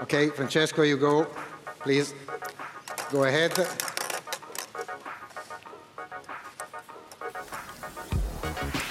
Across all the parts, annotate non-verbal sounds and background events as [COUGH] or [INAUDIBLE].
Okay, Francesco, you go. Please go ahead.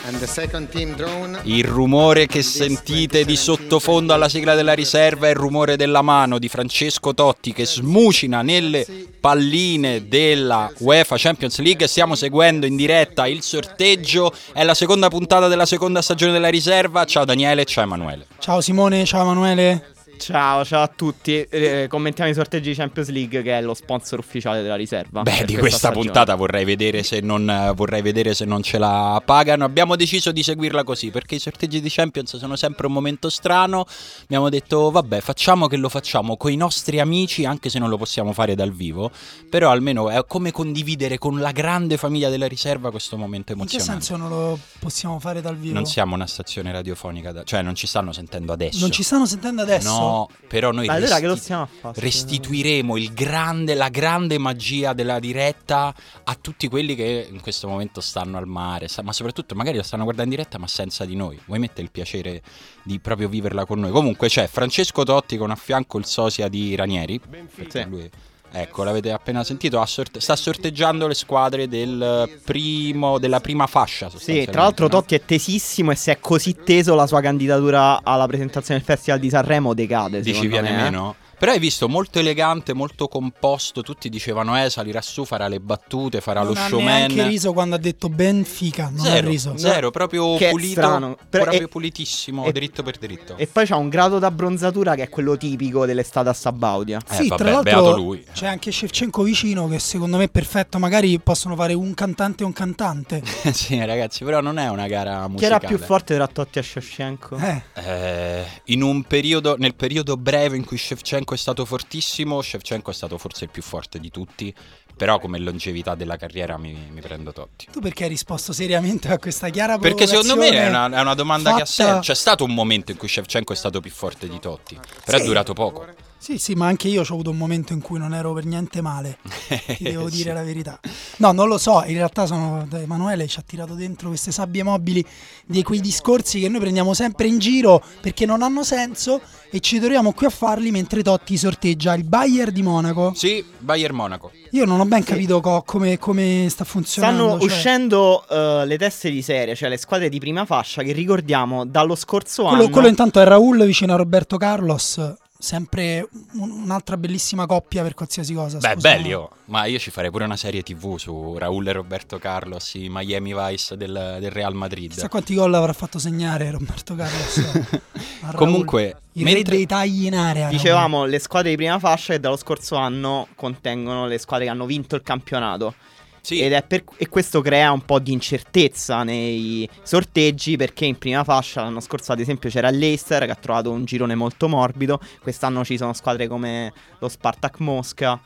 And the second team drone. Il rumore che sentite di sottofondo alla sigla della riserva è il rumore della mano di Francesco Totti che smucina nelle palline della UEFA Champions League. Stiamo seguendo in diretta il sorteggio. È la seconda puntata della seconda stagione della riserva. Ciao Daniele, ciao Emanuele. Ciao Simone, ciao Emanuele. Ciao, ciao a tutti. Eh, commentiamo i sorteggi di Champions League, che è lo sponsor ufficiale della riserva. Beh, di questa, stagione. puntata vorrei vedere, se non, vorrei vedere se non ce la pagano. Abbiamo deciso di seguirla così perché i sorteggi di Champions sono sempre un momento strano. Abbiamo detto, vabbè, facciamo che lo facciamo con i nostri amici, anche se non lo possiamo fare dal vivo. Però almeno è come condividere con la grande famiglia della riserva questo momento In che emozionante. senso non lo possiamo fare dal vivo? Non siamo una stazione radiofonica, da- cioè non ci stanno sentendo adesso. Non ci stanno sentendo adesso? No, però noi allora che lo resti- stiamo a fare? restituiremo il grande, la grande magia della diretta a tutti quelli che in questo momento stanno al mare, ma soprattutto magari la stanno guardando in diretta ma senza di noi. Vuoi mettere il piacere di proprio viverla con noi? Comunque c'è Francesco Totti con a fianco il sosia di Ranieri. perché lui- Ecco, l'avete appena sentito, sorte- sta sorteggiando le squadre del primo, della prima fascia. Sì, tra l'altro no? Totti è tesissimo e se è così teso la sua candidatura alla presentazione del Festival di Sanremo decade, Dici viene me, eh. meno? Però hai visto molto elegante, molto composto. Tutti dicevano: Eh, salirà su, farà le battute, farà non lo ha showman. neanche riso quando ha detto Benfica, non ha Zero, riso. zero, proprio Che pulito, proprio e- pulitissimo, e- dritto per dritto. E poi c'ha un grado d'abbronzatura che è quello tipico dell'estate a Sabaudia. Eh, Sì, vabbè, tra l'altro beato lui. c'è anche Shevchenko vicino che secondo me è perfetto, magari possono fare un cantante e un cantante. [LAUGHS] sì, ragazzi, però non è una gara Chi musicale. era più forte tra Totti e Shevchenko? Eh, Eh, in un periodo, nel periodo breve in cui Shevchenko è stato fortissimo, Shevchenko è stato forse il più forte di tutti. Però come longevità della carriera mi, mi prendo Totti. tu perché hai risposto seriamente a questa chiara Perché secondo me è una, è una domanda che ha fatta- senso. C'è stato un momento in cui Shevchenko è stato più forte di Totti, però è Sì. durato poco. Sì, sì, ma anche io ho avuto un momento in cui non ero per niente male, [LAUGHS] ti devo Sì. dire la verità. No, non lo so, in realtà sono Emanuele ci ha tirato dentro queste sabbie mobili di quei discorsi che noi prendiamo sempre in giro perché non hanno senso e ci troviamo qui a farli mentre Totti sorteggia il Bayern di Monaco. Sì, Bayern Monaco. Io non ho ben capito co- come, come sta funzionando. Stanno cioè- uscendo eh, le teste di serie, cioè le squadre di prima fascia che ricordiamo dallo scorso Quello, anno. quello intanto è Raul vicino a Roberto Carlos. Sempre un- un'altra bellissima coppia per qualsiasi cosa. Beh, belli, oh. ma io ci farei pure una serie TV su Raul e Roberto Carlos, i Miami Vice del, del Real Madrid. Chissà quanti gol avrà fatto segnare Roberto Carlos. [LAUGHS] Raul. [LAUGHS] Comunque, re mentre- dei tagli in area. Raul. Dicevamo le squadre di prima fascia che dallo scorso anno contengono le squadre che hanno vinto il campionato. Sì, Ed è per- e questo crea un po' di incertezza nei sorteggi perché in prima fascia l'anno scorso ad esempio c'era il Leicester che ha trovato un girone molto morbido, quest'anno ci sono squadre come lo Spartak Mosca,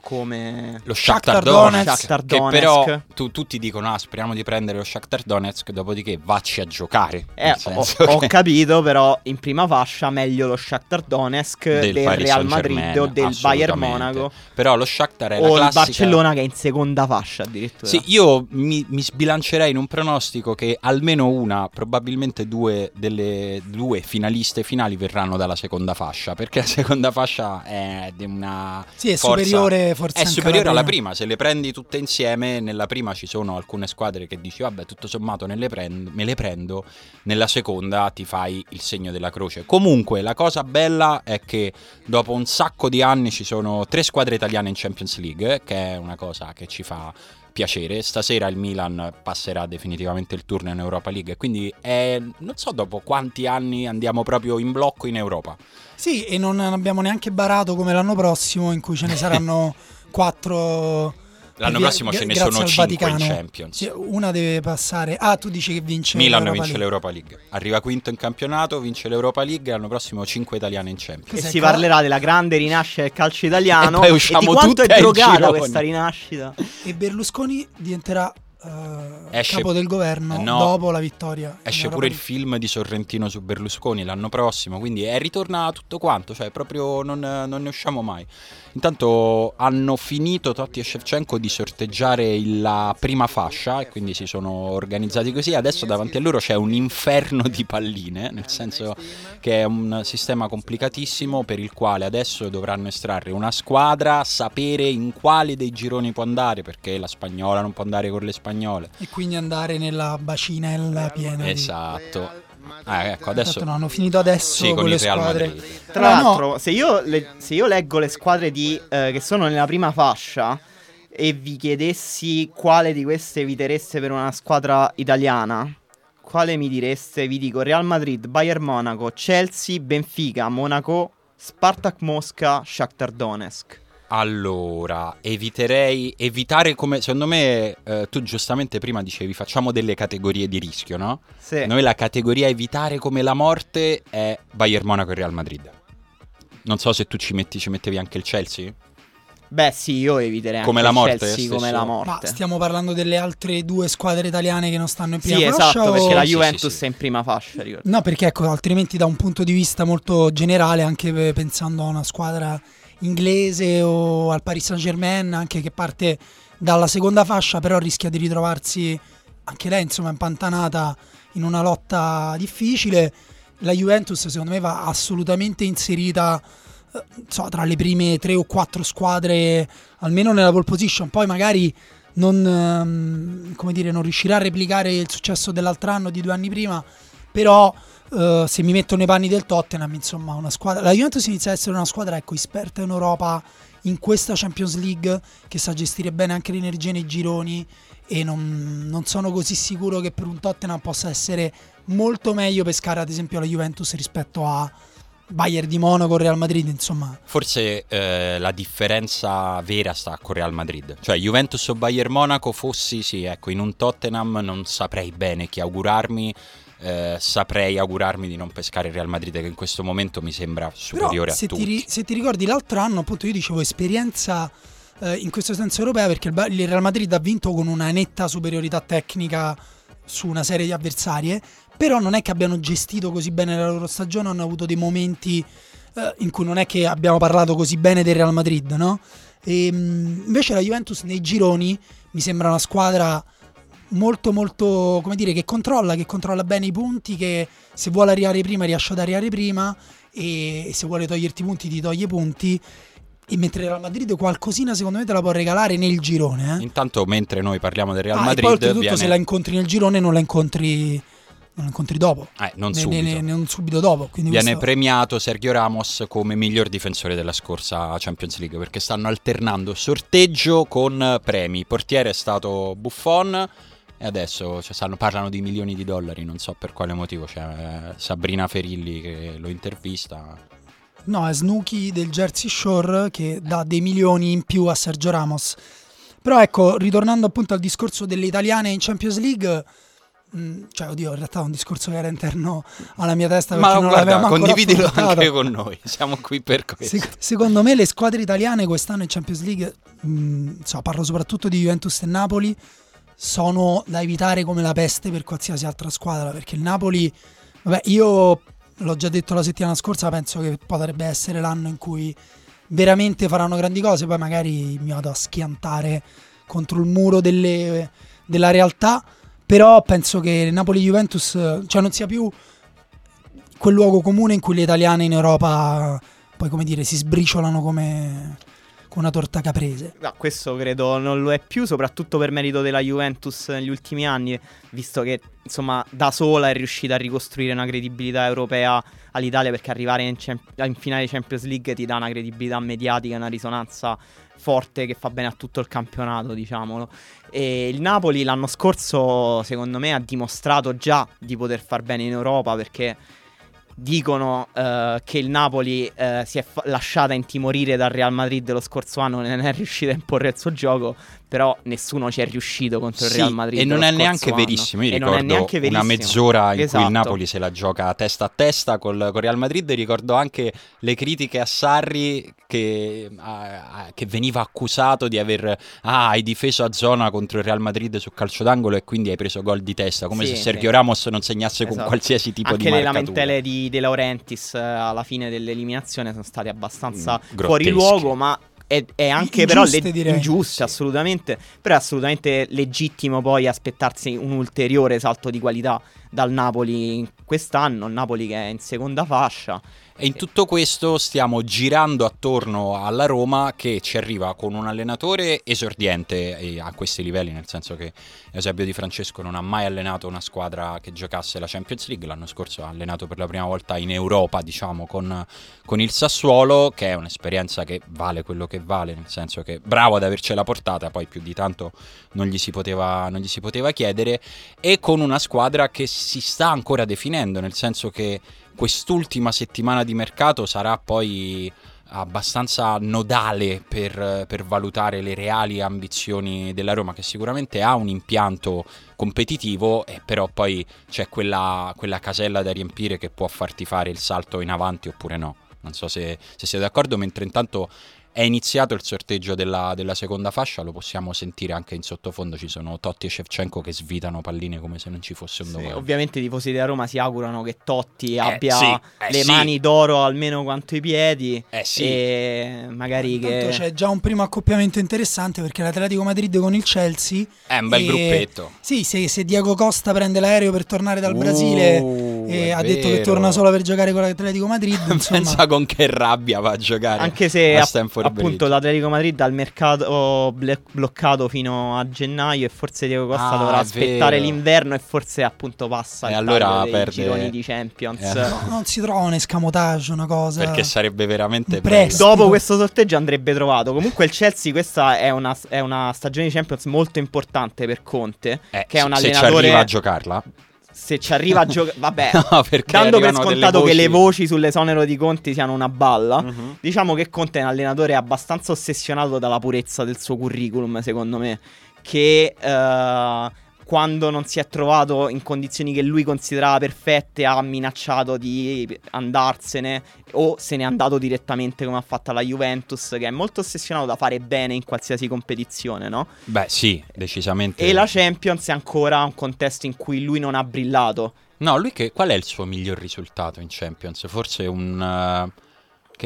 come lo Shakhtar Shakhtar Donetsk, Donetsk. Shakhtar che Donetsk. però tu- tutti dicono ah speriamo di prendere lo Shakhtar Donetsk dopodiché vacci a giocare Eh, ho, senso ho che- capito, però in prima fascia meglio lo Shakhtar Donetsk Del del, Real Madrid o del Bayern. Monaco però lo Shakhtar è la o il classica Barcellona che è in seconda fascia addirittura. Sì, io mi, mi sbilancerei in un pronostico che almeno una, probabilmente due delle due finaliste finali verranno dalla seconda fascia, perché la seconda fascia è di una Sì, è forza- superiore forse è superiore alla prima. prima, se le prendi tutte insieme, nella prima ci sono alcune squadre che dici vabbè tutto sommato prendo- me le prendo, nella seconda ti fai il segno della croce. Comunque la cosa bella è che dopo un sacco di anni ci sono tre squadre italiane in Champions League, che è una cosa che ci fa piacere. Stasera il Milan passerà definitivamente il turno in Europa League, quindi è- non so dopo quanti anni andiamo proprio in blocco in Europa. Sì, e non abbiamo neanche barato come l'anno prossimo in cui ce ne saranno [LAUGHS] quattro. L'anno via- prossimo ce ne sono al 5 in. Champions. Una deve passare. Ah, tu dici che vince Milan l'Europa vince League. l'Europa League, arriva quinto in campionato, vince l'Europa League e l'anno prossimo 5 italiane in Champions. E Cos'è, si Cal- parlerà della grande rinascita del calcio italiano E poi e, usciamo di quanto tutte è drogata questa rinascita. E Berlusconi diventerà eh, capo del governo No. dopo la vittoria. Esce pure il film di Sorrentino su Berlusconi l'anno prossimo, quindi è ritorna tutto quanto, cioè proprio non, non ne usciamo mai. Intanto hanno finito Totti e Shevchenko di sorteggiare la prima fascia e quindi si sono organizzati così. Adesso davanti a loro c'è un inferno di palline, nel senso che è un sistema complicatissimo per il quale adesso dovranno estrarre una squadra, sapere in quale dei gironi può andare, perché la spagnola non può andare con le spagnole. E quindi andare nella bacinella piena. di- Esatto. Ah, ecco, adesso Esatto, no, hanno finito adesso sì, con, con le squadre. Madrid. Tra no. l'altro, se, io le- se io leggo le squadre di, eh, che sono nella prima fascia e vi chiedessi quale di queste evitereste per una squadra italiana, quale mi direste? Vi dico Real Madrid, Bayern Monaco, Chelsea, Benfica, Monaco, Spartak Mosca, Shakhtar Donetsk. Allora, eviterei evitare come secondo me eh, tu giustamente prima dicevi facciamo delle categorie di rischio, no? Sì. Noi la categoria evitare come la morte è Bayern Monaco e Real Madrid. Non so se tu ci metti ci mettevi anche il Chelsea? Beh, sì, io eviterei Come anche la morte Chelsea stesso? come la Ma morte. stiamo parlando delle altre due squadre italiane che non stanno in prima Sì, fascia esatto, o- perché la Sì, sì, Juventus sì. è in prima fascia, ricordo. No, perché ecco, altrimenti da un punto di vista molto generale, anche pe- pensando a una squadra inglese o al Paris Saint-Germain, anche che parte dalla seconda fascia, però rischia di ritrovarsi anche lei, insomma, impantanata in una lotta difficile. La Juventus, secondo me, va assolutamente inserita eh, so, tra le prime tre o quattro squadre, almeno nella pole position. Poi magari non, ehm, dire, non riuscirà a replicare il successo dell'altro anno, di due anni prima, però eh, se mi metto nei panni del Tottenham, insomma, una squadra. La Juventus inizia a essere una squadra ecco, esperta in Europa in questa Champions League che sa gestire bene anche l'energia nei gironi e non, non sono così sicuro che per un Tottenham possa essere molto meglio pescare ad esempio la Juventus rispetto a Bayern di Monaco, Real Madrid, insomma. Forse eh, la differenza vera sta con Real Madrid. Cioè Juventus o Bayern Monaco fossi sì, ecco, in un Tottenham non saprei bene chi augurarmi. Eh, saprei augurarmi di non pescare il Real Madrid che in questo momento mi sembra superiore Però a se tutti. ti, se ti ricordi l'altro anno, appunto, io dicevo esperienza eh, in questo senso europea perché il, il Real Madrid ha vinto con una netta superiorità tecnica su una serie di avversarie, però non è che abbiano gestito così bene la loro stagione, hanno avuto dei momenti eh, in cui non è che abbiamo parlato così bene del Real Madrid, no? E, mh, invece la Juventus nei gironi mi sembra una squadra molto molto come dire che controlla che controlla bene i punti che se vuole arrivare prima riesce ad arrivare prima e se vuole toglierti punti ti toglie punti e mentre il Real Madrid qualcosina secondo me te la può regalare nel girone eh? Intanto mentre noi parliamo del Real Ah, e Madrid poi oltretutto viene... se la incontri nel girone non la incontri non la incontri dopo eh, non Ne- subito. ne- ne- non subito dopo Viene questo- premiato Sergio Ramos come miglior difensore della scorsa Champions League perché stanno alternando sorteggio con premi. Portiere è stato Buffon e adesso cioè, stanno- parlano di milioni di dollari, non so per quale motivo. C'è eh, Sabrina Ferilli che lo intervista. No, è Snooki del Jersey Shore che dà dei milioni in più a Sergio Ramos. Però ecco, ritornando appunto al discorso delle italiane in Champions League, mh, cioè oddio, in realtà è un discorso che era interno alla mia testa perché Ma non guarda, l'avevamo condividilo affrontato. anche con noi, siamo qui per questo. Se- secondo me le squadre italiane quest'anno in Champions League, mh, so, parlo soprattutto di Juventus e Napoli, sono da evitare come la peste per qualsiasi altra squadra, perché il Napoli, vabbè, io l'ho già detto la settimana scorsa, penso che potrebbe essere l'anno in cui veramente faranno grandi cose, poi magari mi vado a schiantare contro il muro delle- della realtà, però penso che Napoli-Juventus, cioè non sia più quel luogo comune in cui le italiane in Europa poi come dire si sbriciolano come, come una torta caprese. No, questo credo non lo è più, soprattutto per merito della Juventus negli ultimi anni, visto che insomma da sola è riuscita a ricostruire una credibilità europea all'Italia perché arrivare in, Champ- in finale Champions League ti dà una credibilità mediatica una risonanza forte che fa bene a tutto il campionato, diciamolo. E il Napoli l'anno scorso, secondo me, ha dimostrato già di poter far bene in Europa perché dicono eh, che il Napoli eh, si è fa- lasciata intimorire dal Real Madrid lo scorso anno, non è riuscita a imporre il suo gioco, però nessuno ci è riuscito contro il Sì, Real Madrid. e non è neanche anno. verissimo. Io E ricordo neanche una verissimo. mezz'ora in Esatto. cui il Napoli se la gioca testa a testa col, col Real Madrid. Ricordo anche le critiche a Sarri che, a- che veniva accusato di aver ah, hai difeso a zona contro il Real Madrid su calcio d'angolo e quindi hai preso gol di testa, come Sì, se Sergio sì. Ramos non segnasse con Esatto. qualsiasi tipo Anche di le marcatura. lamentele di De Laurentiis eh, alla fine dell'eliminazione sono state abbastanza Mm, fuori luogo, ma è, è anche però Ingiuste, le- direi. ingiuste assolutamente, però è assolutamente legittimo poi aspettarsi un ulteriore salto di qualità dal Napoli quest'anno, il Napoli che è in seconda fascia. E in tutto questo stiamo girando attorno alla Roma che ci arriva con un allenatore esordiente a questi livelli, nel senso che Eusebio Di Francesco non ha mai allenato una squadra che giocasse la Champions League, l'anno scorso ha allenato per la prima volta in Europa, diciamo, con, con il Sassuolo, che è un'esperienza che vale quello che vale, nel senso che bravo ad avercela portata, poi più di tanto non gli si poteva, non gli si poteva chiedere, e con una squadra che si sta ancora definendo, nel senso che quest'ultima settimana di mercato sarà poi abbastanza nodale per, per valutare le reali ambizioni della Roma, che sicuramente ha un impianto competitivo, e però poi c'è quella, quella casella da riempire che può farti fare il salto in avanti oppure no. Non so se, se siete d'accordo, mentre intanto è iniziato il sorteggio della, della seconda fascia, lo possiamo sentire anche in sottofondo, ci sono Totti e Shevchenko che svitano palline come se non ci fosse un Sì, domani. ovviamente i tifosi della Roma si augurano che Totti abbia sì, eh le sì. mani d'oro almeno quanto i piedi Eh sì. e magari che c'è già un primo accoppiamento interessante perché l'Atletico Madrid con il Chelsea. È un bel e- gruppetto. Sì, se, se Diego Costa prende l'aereo per tornare dal Brasile Uh, e ha detto che vero. torna solo per giocare con l'Atletico Madrid, [LAUGHS] insomma, Pensa con che rabbia va a giocare. Anche se a appunto Bridge. l'Atletico Madrid ha il mercato ble- bloccato fino a gennaio e forse Diego Costa Ah, dovrà aspettare vero. l'inverno e forse appunto passa E il allora perde- gironi di Champions. Eh. no, non si trova un escamotage, una cosa. Perché sarebbe veramente prestito. Dopo questo sorteggio andrebbe trovato. Comunque il Chelsea questa è una, è una stagione di Champions molto importante per Conte, Eh, che è un Se ci allenatore arriva a giocarla. Se ci arriva a [LAUGHS] giocare vabbè, No, dando per scontato che le voci- sull'esonero di Conti siano una balla, Mhm. diciamo che Conte è un allenatore abbastanza ossessionato dalla purezza del suo curriculum, secondo me, che eh, quando non si è trovato in condizioni che lui considerava perfette ha minacciato di andarsene o se n'è andato direttamente come ha fatto la Juventus, che è molto ossessionato da fare bene in qualsiasi competizione, no? Beh, sì, decisamente. E la Champions è ancora un contesto in cui lui non ha brillato. No, lui che... qual è il suo miglior risultato in Champions? Forse un... eh,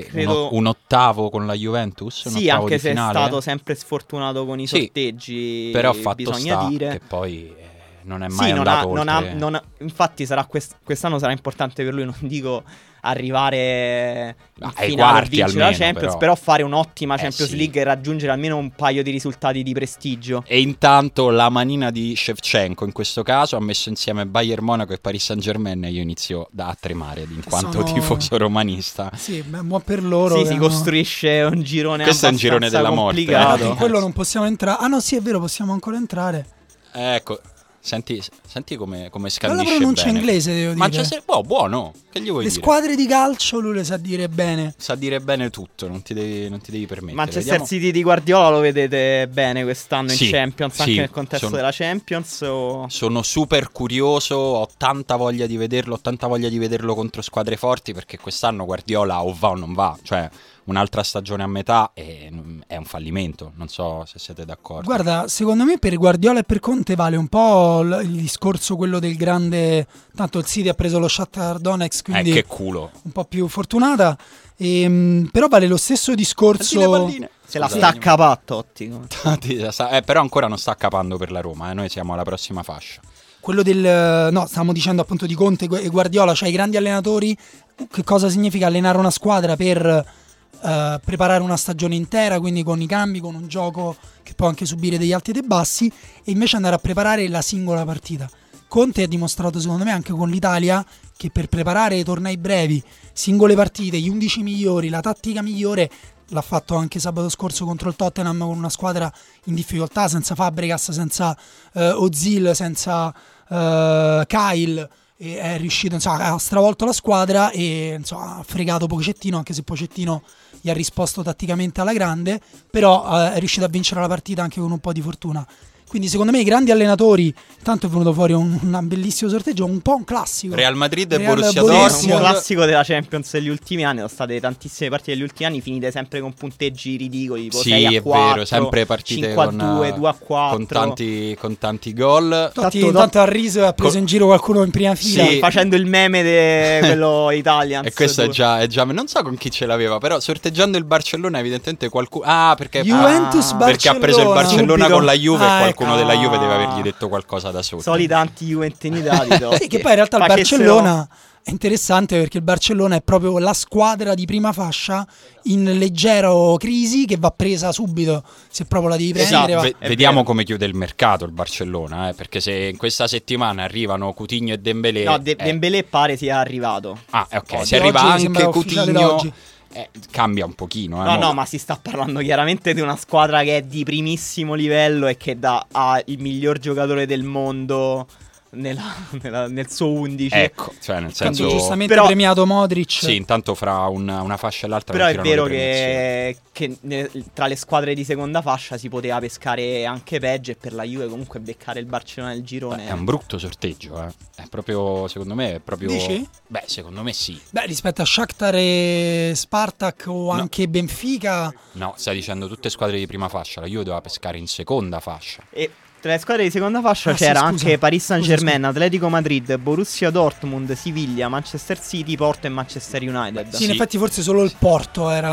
che- Credo- un ottavo con la Juventus? Sì, anche se finale? è stato sempre sfortunato con i Sì, sorteggi, Però fatto bisogna sta dire. che poi eh, non è mai Sì, non ha, non ha- non ha- infatti sarà quest- quest'anno sarà importante per lui, non dico arrivare in Ah, ai finale quarti vincere la almeno, Champions, però. però. fare un'ottima Eh, Champions sì. League e raggiungere almeno un paio di risultati di prestigio. E intanto la manina di Shevchenko in questo caso ha messo insieme Bayern Monaco e Paris Saint Germain e io inizio da a tremare in quanto sono- tifoso romanista. Sì, buon per loro. Sì, si hanno- costruisce un girone Questo è un girone della morte, complicato. in quello non possiamo entrare. Ah no, sì, è vero, possiamo ancora entrare. Ecco, senti, senti come, come Ma la scandisce pronuncia bene. inglese, devo dire. Manchester, boh, buono, che gli vuoi Le dire? squadre di calcio lui le sa dire bene. Sa dire bene tutto, non ti devi, non ti devi permettere. Manchester Vediamo- City di Guardiola lo vedete bene quest'anno Sì, in Champions, sì, anche nel contesto sono- della Champions. o- Sono super curioso, ho tanta voglia di vederlo, ho tanta voglia di vederlo contro squadre forti perché quest'anno Guardiola o va o non va, cioè un'altra stagione a metà è, è un fallimento, non so se siete d'accordo. Guarda, secondo me per Guardiola e per Conte vale un po' l- il discorso quello del grande... Tanto il City ha preso lo Shakhtar Donetsk, eh, quindi che culo. un po' più fortunata. Ehm, però vale lo stesso discorso... Palline, palline. Se la Scusate. stacca Pattotti. [LAUGHS] Ti sa- eh, però ancora non sta capando per la Roma, eh, noi siamo alla prossima fascia. Quello del... No, stavamo dicendo appunto di Conte e Guardiola, cioè i grandi allenatori, che cosa significa allenare una squadra per eh, preparare una stagione intera, quindi con i cambi, con un gioco che può anche subire degli alti e dei bassi, e invece andare a preparare la singola partita. Conte ha dimostrato secondo me anche con l'Italia che per preparare i tornei brevi, singole partite, gli 11 migliori, la tattica migliore, l'ha fatto anche sabato scorso contro il Tottenham con una squadra in difficoltà, senza Fabregas, senza eh, Ozil, senza eh, Kyle. E è riuscito, insomma, ha stravolto la squadra e insomma, ha fregato Pochettino, anche se Pochettino gli ha risposto tatticamente alla grande, però eh, è riuscito a vincere la partita anche con un po' di fortuna. Quindi secondo me i grandi allenatori, tanto è venuto fuori un, un bellissimo sorteggio, un po' un classico. Real Madrid e Real Borussia Dortmund. un classico della Champions degli ultimi anni. Sono state tantissime partite degli ultimi anni finite sempre con punteggi ridicoli. Tipo Sì, 6 a è 4, vero, sempre partite 5 a con, 2, 2 a 4. con tanti, con tanti gol. Totti Tanto intanto ha riso e ha preso Col- in giro qualcuno in prima fila. Sì. Facendo il meme di [LAUGHS] quello Italian. E questo è già, è già. Non so con chi ce l'aveva, però sorteggiando il Barcellona, evidentemente qualcuno. Ah, perché. Juventus Ah, Barcellona. perché ha preso il Barcellona Subito. con la Juve Ah, e qualcuno ecco. della Juve deve Ah. avergli detto qualcosa da sotto. Solita anti-juventinità di Totti. [LAUGHS] Sì, che poi in realtà il Barcellona è interessante perché il Barcellona è proprio la squadra di prima fascia in leggero crisi che va presa subito se proprio la devi prendere. Esatto, va- vediamo come chiude il mercato il Barcellona, eh, perché se in questa settimana arrivano Coutinho e Dembélé No, De- eh, Dembélé pare sia arrivato. Ah, ok, Oggi- se arriva anche Coutinho. Eh, cambia un pochino, eh, No, no, ma si sta parlando chiaramente di una squadra che è di primissimo livello e che dà, ha il miglior giocatore del mondo nella- [LAUGHS] nella- nel suo 11. Ecco, cioè nel Quando senso giustamente però- premiato Modric. Sì, intanto fra una, una fascia e l'altra Però è vero che, che ne- tra le squadre di seconda fascia si poteva pescare anche peggio e per la Juve comunque beccare il Barcellona nel girone. Beh, è un brutto sorteggio, eh. È proprio, secondo me, è proprio... Dici? Beh, secondo me sì. Beh, rispetto a Shakhtar e Spartak o anche Benfica, No, stai dicendo tutte squadre di prima fascia, la Juve doveva pescare in seconda fascia. E tra le squadre di seconda fascia Ah, sì, c'era scusa. anche Paris Saint Germain, Atletico Madrid, Borussia Dortmund, Siviglia, Manchester City, Porto e Manchester United. sì, Sì. in effetti forse solo il Porto era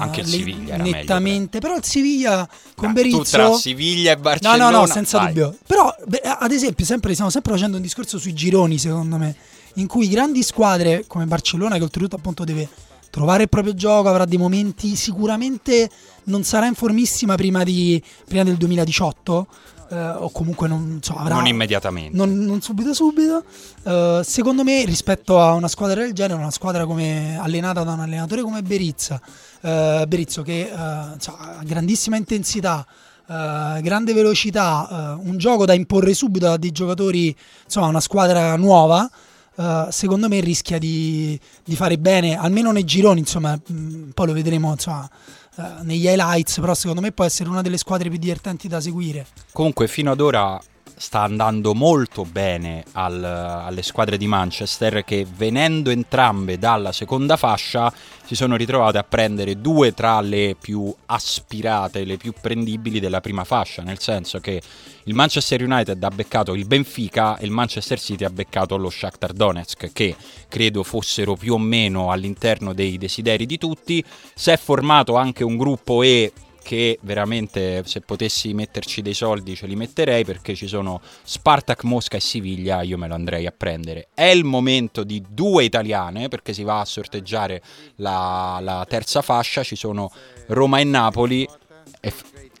Anche il Siviglia era meglio, nettamente, però il Siviglia con Ma Berizzo Tu tra Siviglia e No, Barcellona... no, no, senza vai. dubbio. Però, beh, ad esempio, sempre, stiamo sempre facendo un discorso sui gironi, secondo me, in cui grandi squadre come Barcellona, che oltretutto appunto deve trovare il proprio gioco, avrà dei momenti, sicuramente non sarà in formissima prima, di, prima del 2018, eh, o comunque non so, avrà... Non immediatamente. Non, non subito subito. Eh, secondo me, rispetto a una squadra del genere, una squadra come allenata da un allenatore come Berizza, eh, Berizzo che eh, insomma, ha grandissima intensità, eh, grande velocità, eh, un gioco da imporre subito a dei giocatori, insomma, una squadra nuova. eh, secondo me rischia di, di fare bene, almeno nei gironi, insomma, mh, poi lo vedremo insomma, eh, negli highlights, però secondo me può essere una delle squadre più divertenti da seguire. Comunque fino ad ora sta andando molto bene al- alle squadre di Manchester che venendo entrambe dalla seconda fascia si sono ritrovate a prendere due tra le più aspirate, le più prendibili della prima fascia, nel senso che il Manchester United ha beccato il Benfica e il Manchester City ha beccato lo Shakhtar Donetsk che credo fossero più o meno all'interno dei desideri di tutti. Si è formato anche un gruppo E che veramente se potessi metterci dei soldi ce li metterei perché ci sono Spartak, Mosca e Siviglia, io me lo andrei a prendere. È il momento di due italiane perché si va a sorteggiare la, la terza fascia, ci sono Roma e Napoli e,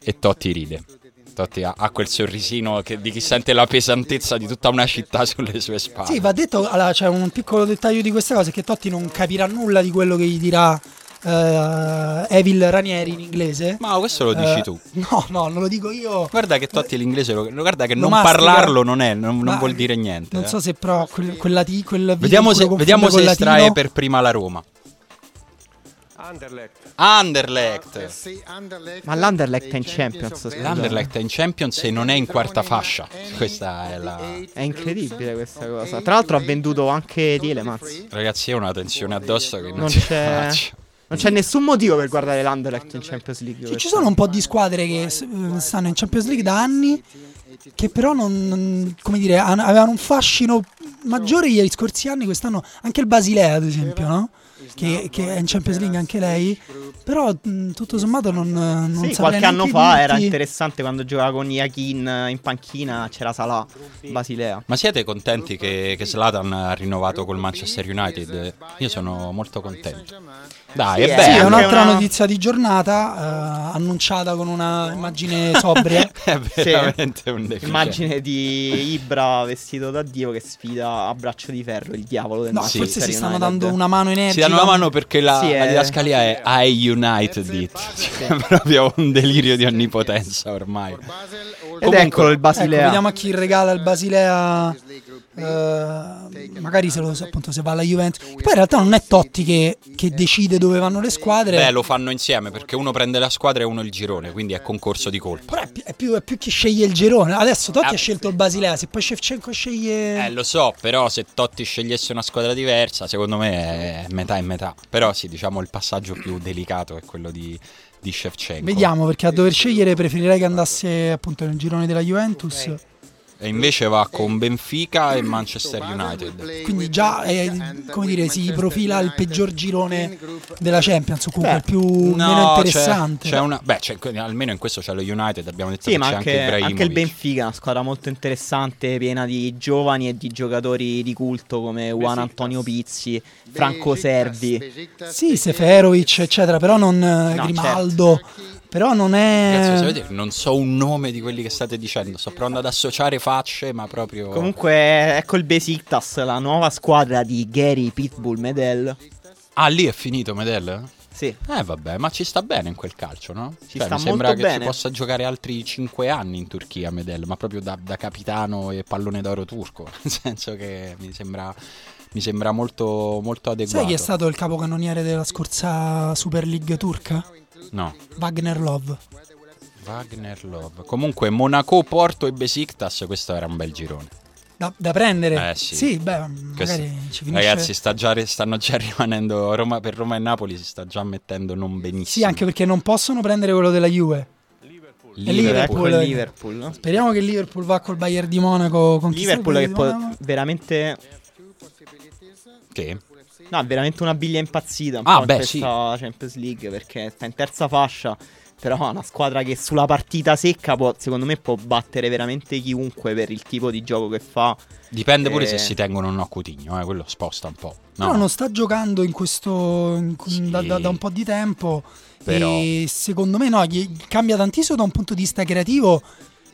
e Totti ride. Totti ha, ha quel sorrisino che- di chi sente la pesantezza di tutta una città [LAUGHS] sulle sue spalle. Sì, va detto, allora, c'è un piccolo dettaglio di questa cosa, che Totti non capirà nulla di quello che gli dirà eh, Evil Ranieri in inglese. Ma questo lo dici Eh, tu. [LAUGHS] No, no, non lo dico io. Guarda che Totti l'inglese, lo, guarda che Lo non mastica. parlarlo non, è, non, non vuol dire niente. Non eh. so se però quel, quel, lati- quel Vediamo se, vediamo se estrae per prima la Roma. Anderlecht. Ma l'Anderlecht è in Champions. L'Anderlecht è in Champions e non è in quarta fascia. Questa è la. È incredibile questa cosa. Tra l'altro ha venduto anche Tielemans. Ragazzi, è una tensione addosso che non, Non si c'è- faccia. Non c'è nessun motivo per guardare l'Anderlecht in Champions League. Sì, ci sono un po' di squadre che eh, stanno in Champions League da anni che però non, non- come dire, avevano un fascino maggiore gli scorsi anni, quest'anno anche il Basilea ad esempio, no? Che, che è in Champions League anche lei, però tutto sommato non, non Sì, qualche anno fa era interessante quando giocava con Iakin in panchina, c'era Salah, Basilea. Ma siete contenti che, che Zlatan ha rinnovato col Manchester United? Io sono molto contento. Dai, Sì, è eh, Sì, è un'altra una- notizia di giornata, eh, annunciata con una immagine sobria. [LAUGHS] È veramente un deficiente. Immagine di Ibra vestito da Dio che sfida a braccio di ferro il diavolo del No, Manchester forse si stanno United. dando una mano Si energica. danno la mano perché la, Sì, la è- didascalia è I United it. Cioè, [LAUGHS] proprio un delirio di onnipotenza ormai. Ed Comunque- eccolo il Ecco, Basilea. vediamo a chi regala il Basilea. Eh, magari se, lo, appunto, se va alla Juventus. Poi in realtà non è Totti che, che decide dove vanno le squadre. Beh, lo fanno insieme perché uno prende la squadra e uno il girone, quindi è concorso di colpo. Però è più, è più- è più chi sceglie il girone. Adesso Totti Ah. ha scelto il Basilea. Se poi Shevchenko sceglie. Eh, lo so, però se Totti scegliesse una squadra diversa, secondo me è metà e metà. Però sì, diciamo il passaggio più delicato è quello di, di Shevchenko. Vediamo perché a dover scegliere preferirei che andasse appunto nel girone della Juventus. E invece va con Benfica e Manchester United. Quindi già eh, come dire, si profila il peggior girone della Champions, o comunque Beh, il più meno c'è- interessante. C'è, una, beh, c'è- almeno in questo c'è lo United, abbiamo detto Sì, che ma c'è anche, anche, anche il. Benfica una squadra molto interessante, piena di giovani e di giocatori di culto come Juan Antonio Pizzi, Franco Servi. Sì, Seferovic, eccetera, però non eh, No, Grimaldo. Però non Ragazzi, è. sapete, non so un nome di quelli che state dicendo, sto provando ad associare facce, ma proprio... Comunque, ecco il Besiktas, la nuova squadra di Gary Pitbull Medel. Ah, lì è finito Medel? Sì, Eh vabbè, ma ci sta bene in quel calcio, no? Ci Cioè, sta mi sembra molto che bene. ci possa giocare altri 5 anni in Turchia Medel, ma proprio da, da capitano e pallone d'oro turco, [LAUGHS] nel senso che mi sembra, mi sembra molto, molto adeguato. Sai chi è stato il capocannoniere della scorsa Super League turca? No, Wagner Love. Wagner Love. Comunque Monaco, Porto e Besiktas, questo era un bel girone. Da, da prendere? Eh, sì. beh, Questo- magari ci finisce. Ragazzi, sta già- stanno già [LAUGHS] rimanendo Roma, per Roma e Napoli si sta già mettendo non benissimo. Sì, anche perché non possono prendere quello della Juve. Liverpool. Liverpool. Liverpool. Speriamo che Liverpool va col Bayern di Monaco. Con Liverpool che può veramente... Che? No, è veramente una biglia impazzita un Ah, beh, questa Champions League perché sta in terza fascia. Però è una squadra che sulla partita secca può, secondo me può battere veramente chiunque per il tipo di gioco che fa. Dipende pure Eh. se si tengono o no Coutinho, eh, quello sposta un po'. No, Però non sta giocando in questo in- Sì. da, da- da un po' di tempo. Però- E secondo me no, gli cambia tantissimo da un punto di vista creativo.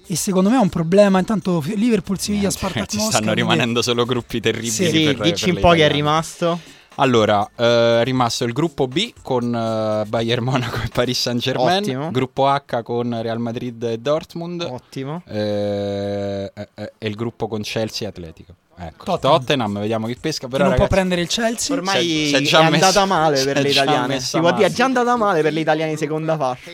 E secondo me è un problema. Intanto Liverpool, Siviglia, Niente, Spartak ci Mosca. stanno quindi- rimanendo solo gruppi terribili. Sì. Sì, per, dici per un po' chi è rimasto. Allora, eh, è rimasto il gruppo B con eh, Bayern Monaco e Paris Saint Germain. Ottimo. Gruppo H con Real Madrid e Dortmund. Ottimo. eh, eh, eh, e il gruppo con Chelsea e Atletico. Ecco, Tottenham. Tottenham. vediamo chi pesca. Però non può ragazzi, prendere il Chelsea. Ormai Si è- si è già è messa- andata male si per è le già italiane. messa Si può dire, è già andata male per le italiane di seconda fascia.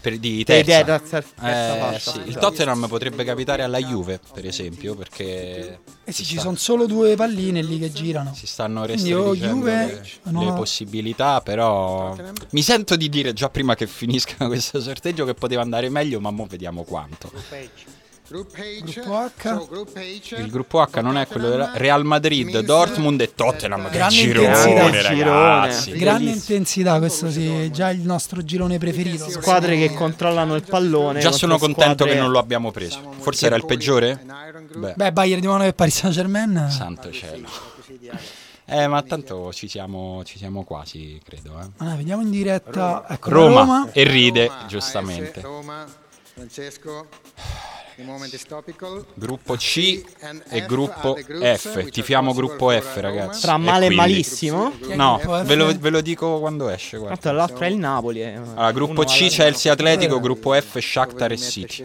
Per, di terza. i terza- terza Eh, sì. Il. Tottenham potrebbe capitare alla Juve, per esempio, perché Eh sì, ci sta- sono solo due palline lì che girano. si stanno restringendo Juve, le, no. le possibilità, però mi sento di dire già prima che finisca [LAUGHS] questo sorteggio che poteva andare meglio, ma mo vediamo quanto. Gruppo Gruppo H. Il gruppo H non è quello del Real Madrid, Dortmund e Tottenham. Che Grande girone, intensità. ragazzi. Girone. Grande intensità, questo sì, è già il nostro girone preferito. Squadre che controllano il pallone. Già sono contento squadre- che non lo abbiamo preso. Forse era il peggiore? Beh, Beh, Bayern di Monaco e Paris Saint Germain. santo cielo. Eh, ma tanto ci siamo, ci siamo quasi, credo. eh. Ah, vediamo in diretta. Ecco, Roma, Roma. e ride, giustamente. Roma, Francesco. Gruppo C e gruppo F. Tifiamo gruppo F, ragazzi. Tra male e quindi- malissimo. No, ve lo, ve lo dico quando esce. Guarda. Tanto l'altro è il Napoli. eh. Allora, gruppo C, Chelsea Atletico, gruppo F, Shakhtar e City.